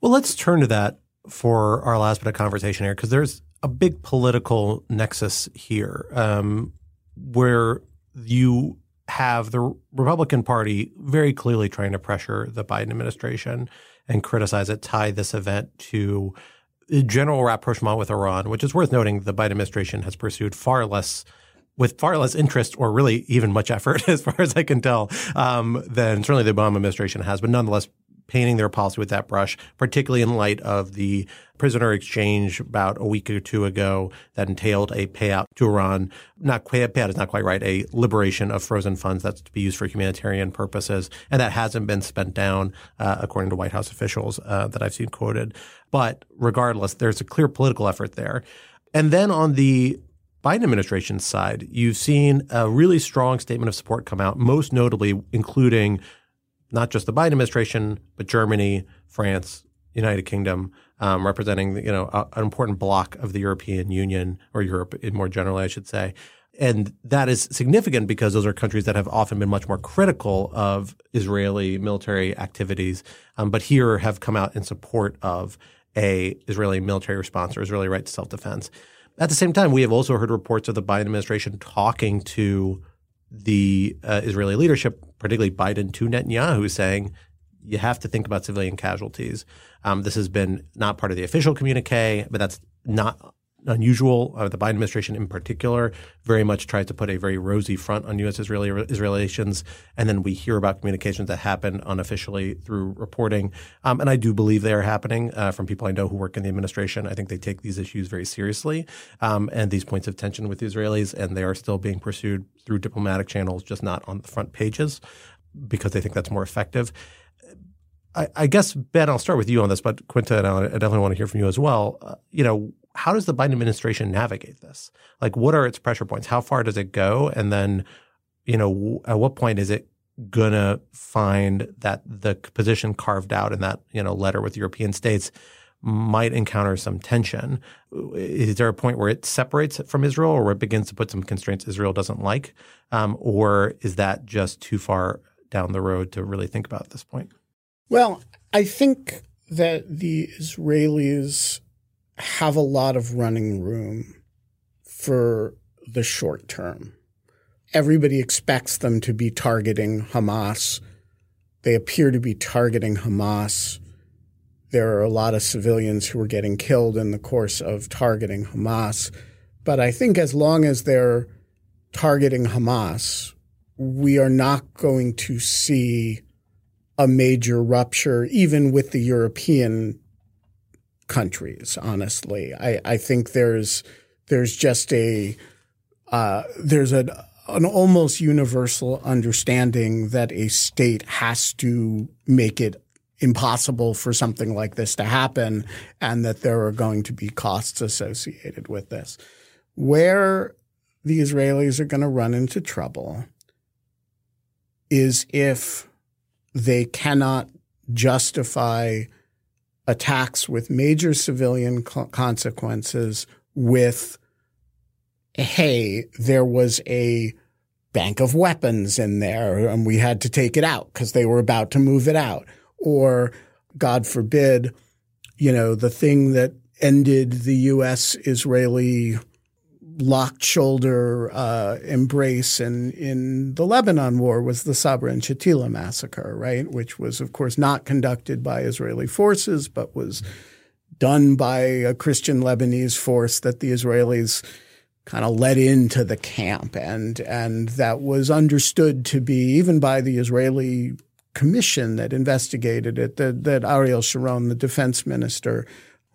Well, let's turn to that for our last bit of conversation here, because there's a big political nexus here um, where you have the Republican Party very clearly trying to pressure the Biden administration and criticize it, tie this event to general rapprochement with Iran, which is worth noting the Biden administration has pursued far less with far less interest or really even much effort, (laughs) as far as I can tell, um, than certainly the Obama administration has, but nonetheless painting their policy with that brush, particularly in light of the prisoner exchange about a week or two ago that entailed a payout to Iran. Not quite, payout is not quite right. A liberation of frozen funds that's to be used for humanitarian purposes, and that hasn't been spent down, uh, according to White House officials uh, that I've seen quoted. But regardless, there's a clear political effort there. And then on the Biden administration's side, you've seen a really strong statement of support come out, most notably including not just the Biden administration, but Germany, France, United Kingdom, um, representing you know a, an important block of the European Union or Europe more generally, I should say. And that is significant because those are countries that have often been much more critical of Israeli military activities, um, but here have come out in support of a Israeli military response or Israeli right to self defense. At the same time, we have also heard reports of the Biden administration talking to the uh, Israeli leadership, particularly Biden to Netanyahu, saying you have to think about civilian casualties. Um, this has been not part of the official communique, but that's not unusual. Uh, the Biden administration, in particular, very much tries to put a very rosy front on U.S.-Israeli relations, and then we hear about communications that happen unofficially through reporting. Um, and I do believe they are happening uh, from people I know who work in the administration. I think they take these issues very seriously, um, and these points of tension with the Israelis, and they are still being pursued through diplomatic channels, just not on the front pages, because they think that's more effective. I, I, guess Ben, I'll start with you on this, but Quinta, I definitely want to hear from you as well. Uh, you know, how does the Biden administration navigate this? Like, what are its pressure points? How far does it go? And then, you know, at what point is it gonna find that the position carved out in that you know letter with European states might encounter some tension. Is there a point where it separates it from Israel, or where it begins to put some constraints Israel doesn't like, um, or is that just too far down the road to really think about at this point? Well, I think that the Israelis have a lot of running room for the short term. Everybody expects them to be targeting Hamas. They appear to be targeting Hamas. There are a lot of civilians who are getting killed in the course of targeting Hamas. But I think as long as they're targeting Hamas, we are not going to see a major rupture, even with the European countries. Honestly, I, I think there's there's just a uh, there's an an almost universal understanding that a state has to make it impossible for something like this to happen and that there are going to be costs associated with this. Where the Israelis are going to run into trouble is if they cannot justify attacks with major civilian co- consequences with hey, there was a bank of weapons in there and we had to take it out because they were about to move it out. Or, God forbid, you know, the thing that ended the U.S. Israeli locked shoulder uh, embrace in, in the Lebanon war was the Sabra and Shatila massacre, right? Which was, of course, not conducted by Israeli forces, but was done by a Christian Lebanese force that the Israelis kind of let into the camp, and and that was understood to be even by the Israeli commission that investigated it that that Ariel Sharon, the defense minister,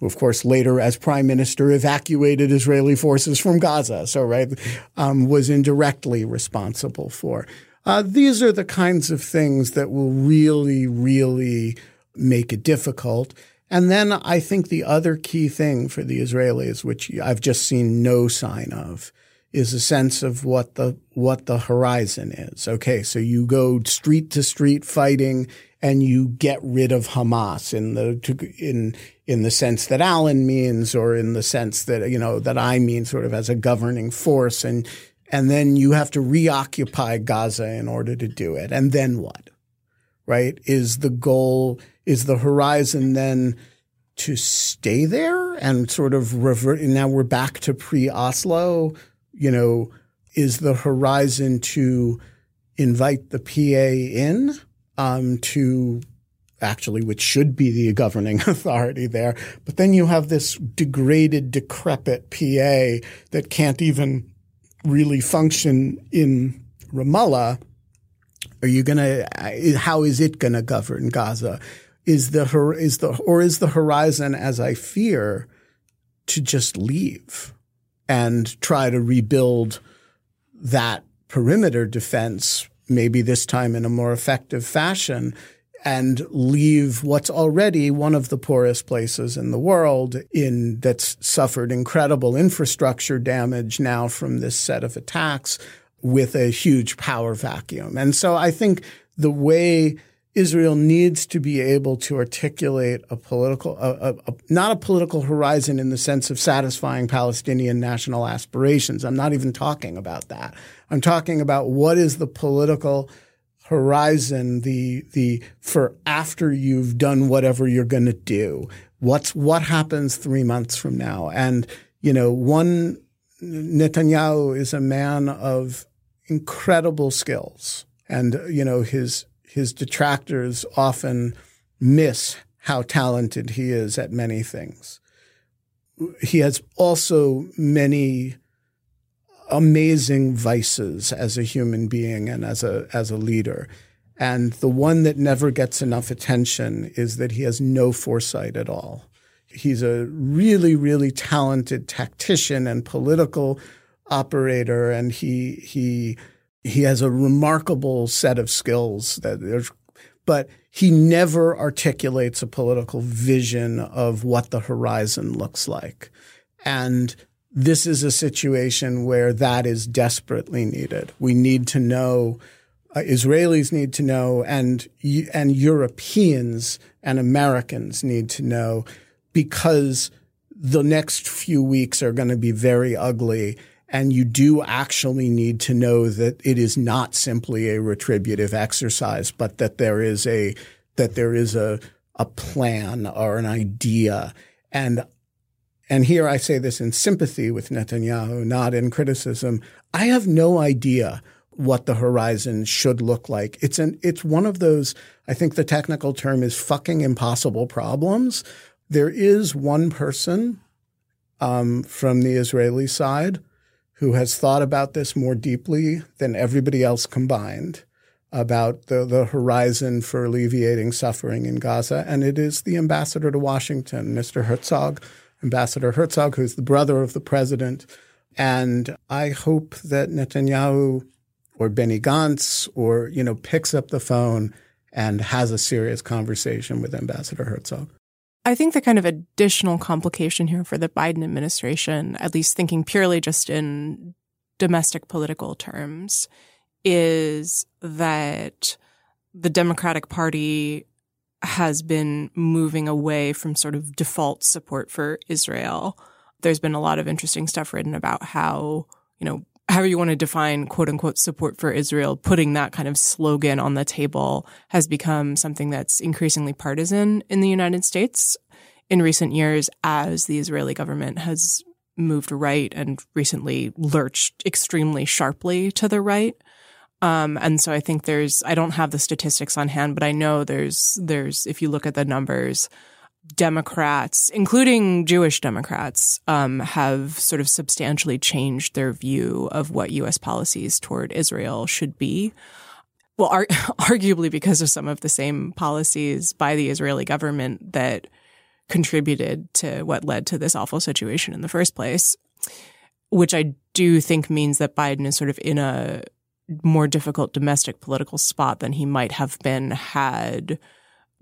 of course later as prime minister evacuated Israeli forces from Gaza, so right um, was indirectly responsible for. Uh, these are the kinds of things that will really, really make it difficult. And then I think the other key thing for the Israelis, which I've just seen no sign of, is a sense of what the what the horizon is. Okay, so you go street to street fighting and you get rid of Hamas in the in in the sense that Alan means or in the sense that you know that I mean sort of as a governing force and and then you have to reoccupy Gaza in order to do it. And then what? Right? Is the goal is the horizon then to stay there and sort of revert? And Now we're back to pre Oslo. You know, is the horizon to invite the PA in um, to actually, which should be the governing (laughs) authority there. But then you have this degraded, decrepit PA that can't even really function in Ramallah. Are you going to, how is it going to govern Gaza? is the is the or is the horizon as I fear to just leave and try to rebuild that perimeter defense maybe this time in a more effective fashion and leave what's already one of the poorest places in the world in that's suffered incredible infrastructure damage now from this set of attacks with a huge power vacuum. And so I think the way Israel needs to be able to articulate a political, a, a, a, not a political horizon in the sense of satisfying Palestinian national aspirations. I'm not even talking about that. I'm talking about what is the political horizon, the the for after you've done whatever you're going to do. What's what happens three months from now? And you know, one Netanyahu is a man of incredible skills, and you know his his detractors often miss how talented he is at many things. He has also many amazing vices as a human being and as a as a leader. And the one that never gets enough attention is that he has no foresight at all. He's a really, really talented tactician and political operator, and he he he has a remarkable set of skills that there's, but he never articulates a political vision of what the horizon looks like. And this is a situation where that is desperately needed. We need to know, uh, Israelis need to know, and and Europeans and Americans need to know, because the next few weeks are going to be very ugly, and you do actually need to know that it is not simply a retributive exercise, but that there is a that there is a a plan or an idea. And and here I say this in sympathy with Netanyahu, not in criticism. I have no idea what the horizon should look like. It's an it's one of those I think the technical term is fucking impossible problems. There is one person um, from the Israeli side who has thought about this more deeply than everybody else combined. about the, the horizon for alleviating suffering in Gaza, and it is the ambassador to Washington, Mr. Herzog, Ambassador Herzog, who's the brother of the president. And I hope that Netanyahu or Benny Gantz or, you know, picks up the phone and has a serious conversation with Ambassador Herzog. I think the kind of additional complication here for the Biden administration, at least thinking purely just in domestic political terms, is that the Democratic Party has been moving away from sort of default support for Israel. There's been a lot of interesting stuff written about how, you know, however you want to define quote unquote support for Israel, putting that kind of slogan on the table has become something that's increasingly partisan in the United States in recent years as the Israeli government has moved right and recently lurched extremely sharply to the right. Um, and so I think there's, I don't have the statistics on hand, but I know there's, there's, if you look at the numbers, Democrats, including Jewish Democrats, um, have sort of substantially changed their view of what U.S. policies toward Israel should be. Well, ar- (laughs) arguably because of some of the same policies by the Israeli government that contributed to what led to this awful situation in the first place, which I do think means that Biden is sort of in a more difficult domestic political spot than he might have been had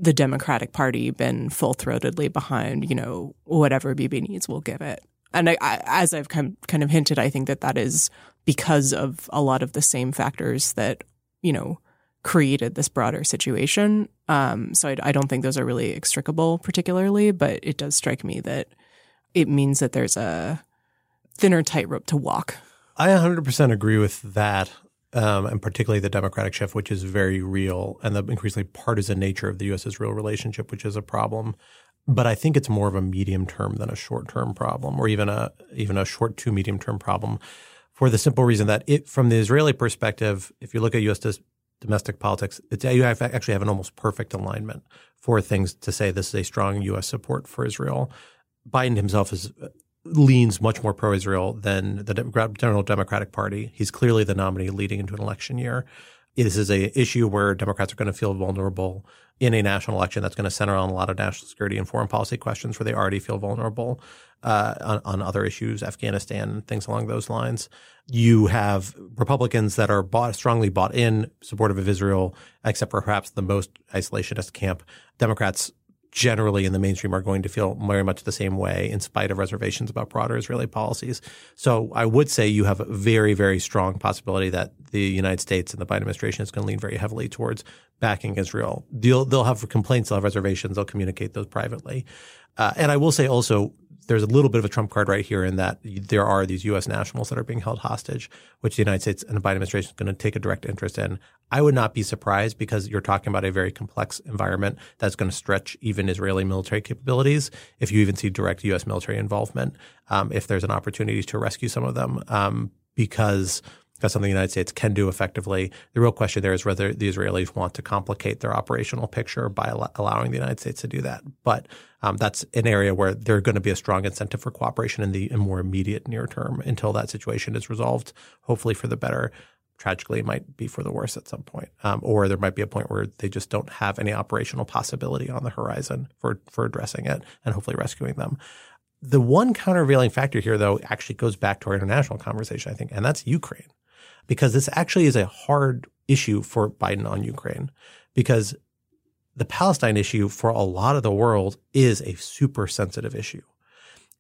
the Democratic Party been full throatedly behind, you know, whatever Bibi needs, we'll give it. And I, I, as I've kind of hinted, I think that that is because of a lot of the same factors that, you know, created this broader situation. Um, so I, I don't think those are really extricable particularly, but it does strike me that it means that there's a thinner tightrope to walk. I 100% agree with that um, and particularly the democratic shift, which is very real, and the increasingly partisan nature of the U.S. Israel relationship, which is a problem. But I think it's more of a medium term than a short term problem, or even a even a short to medium term problem, for the simple reason that it, from the Israeli perspective, if you look at U.S. domestic politics, you have actually have an almost perfect alignment for things to say this is a strong U.S. support for Israel. Biden himself is leans much more pro-Israel than the general Democratic Party. He's clearly the nominee leading into an election year. This is a issue where Democrats are going to feel vulnerable in a national election that's going to center on a lot of national security and foreign policy questions where they already feel vulnerable uh, on, on, other issues, Afghanistan, things along those lines. You have Republicans that are bought, strongly bought in, supportive of Israel, except for perhaps the most isolationist camp. Democrats generally in the mainstream are going to feel very much the same way in spite of reservations about broader Israeli policies. So I would say you have a very, very strong possibility that the United States and the Biden administration is going to lean very heavily towards backing Israel. They'll, they'll have complaints, they'll have reservations, they'll communicate those privately. Uh, and I will say also there's a little bit of a trump card right here in that there are these U.S. nationals that are being held hostage, which the United States and the Biden administration is going to take a direct interest in. I would not be surprised because you're talking about a very complex environment that's going to stretch even Israeli military capabilities. If you even see direct U.S. military involvement, um, if there's an opportunity to rescue some of them, um, because that's something the United States can do effectively. The real question there is whether the Israelis want to complicate their operational picture by al- allowing the United States to do that. But um, that's an area where there's going to be a strong incentive for cooperation in the in more immediate near term until that situation is resolved, hopefully for the better. Tragically, it might be for the worse at some point. Um, or there might be a point where they just don't have any operational possibility on the horizon for, for addressing it and hopefully rescuing them. The one countervailing factor here, though, actually goes back to our international conversation, I think, and that's Ukraine because this actually is a hard issue for Biden on Ukraine because the Palestine issue for a lot of the world is a super sensitive issue.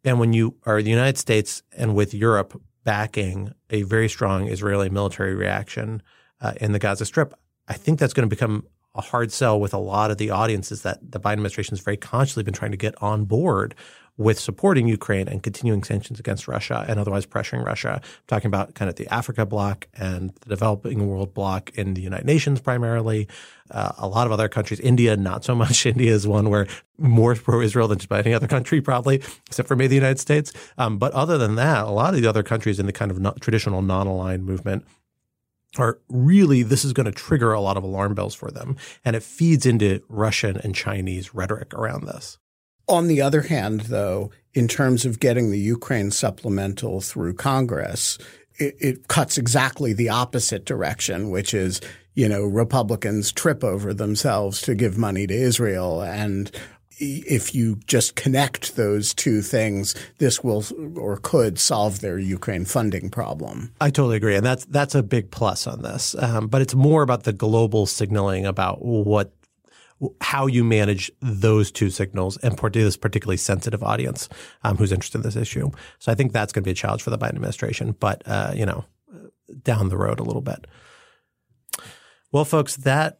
And when you are the United States and with Europe backing a very strong Israeli military reaction uh, in the Gaza Strip, I think that's going to become a hard sell with a lot of the audiences that the Biden administration has very consciously been trying to get on board with supporting Ukraine and continuing sanctions against Russia and otherwise pressuring Russia. I'm talking about kind of the Africa bloc and the developing world bloc in the United Nations primarily. Uh, a lot of other countries, India, not so much. (laughs) India is one where more pro-Israel than just about any other country, probably, except for maybe the United States. Um, but other than that, a lot of the other countries in the kind of traditional non-aligned movement are really this is going to trigger a lot of alarm bells for them and it feeds into russian and chinese rhetoric around this on the other hand, though, in terms of getting the Ukraine supplemental through Congress, it, it, cuts exactly the opposite direction, which is you know, Republicans trip over themselves to give money to Israel. And if you just connect those two things, this will or could solve their Ukraine funding problem. I totally agree, and that's that's a big plus on this. Um, but it's more about the global signaling about what how you manage those two signals and for this particularly sensitive audience um, who's interested in this issue. So I think that's going to be a challenge for the Biden administration, but uh, you know, down the road a little bit. Well, folks, that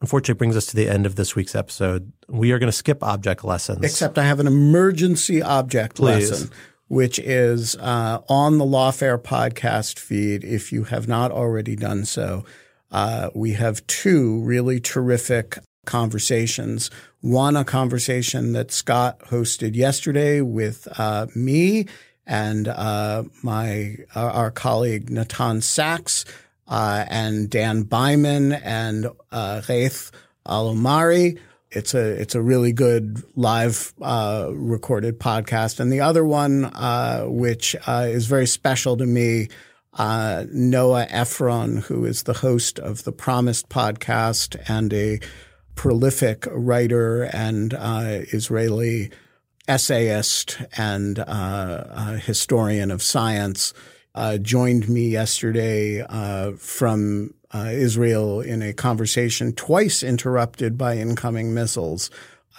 unfortunately brings us to the end of this week's episode. We are going to skip object lessons. Except I have an emergency object Please. lesson, which is uh, on the Lawfare podcast feed. If you have not already done so, uh, we have two really terrific conversations. One, a conversation that Scott hosted yesterday with uh, me and uh, my our colleague Natan Sachs uh, and Dan Byman and uh, Ghaith al-Omari. It's a it's a really good live uh, recorded podcast, and the other one, uh, which uh, is very special to me, uh, Noah Efron, who is the host of the Promised podcast and a prolific writer and uh, Israeli essayist and uh, historian of science uh, joined me yesterday uh, from uh, Israel in a conversation twice interrupted by incoming missiles.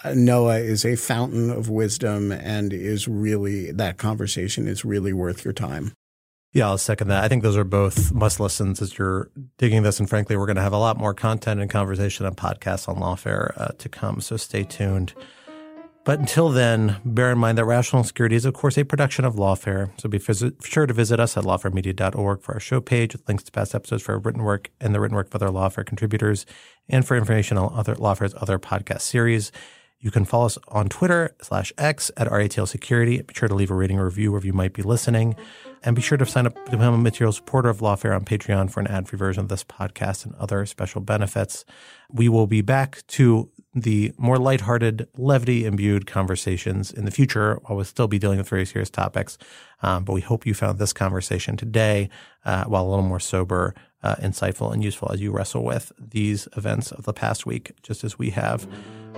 Uh, Noah is a fountain of wisdom and is really, that conversation is really worth your time. Yeah, I'll second that. I think those are both must listens as you're digging this. And frankly, we're going to have a lot more content and conversation and podcasts on lawfare uh, to come. So stay tuned. But until then, bear in mind that Rational Security is, of course, a production of Lawfare. So be visit, sure to visit us at lawfaremedia.org for our show page with links to past episodes for our written work and the written work of other Lawfare contributors and for information on other Lawfare's other podcast series. You can follow us on Twitter slash X at RATL Security. Be sure to leave a rating or review wherever you might be listening. And be sure to sign up to become a material supporter of Lawfare on Patreon for an ad-free version of this podcast and other special benefits. We will be back to the more lighthearted, levity imbued conversations in the future. I will still be dealing with very serious topics. Um, but we hope you found this conversation today, uh, while a little more sober, uh, insightful, and useful as you wrestle with these events of the past week, just as we have.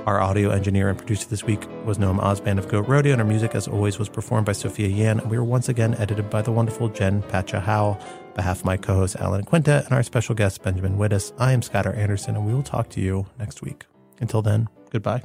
Our audio engineer and producer this week was Noam Osband of Goat Rodeo, and our music, as always, was performed by Sophia Yan. And we were once again edited by the wonderful Jen Patja Howell. On behalf of my co-host Alan Quinta and our special guest Benjamin Wittes, I am Scott R. Anderson, and we will talk to you next week. Until then, goodbye.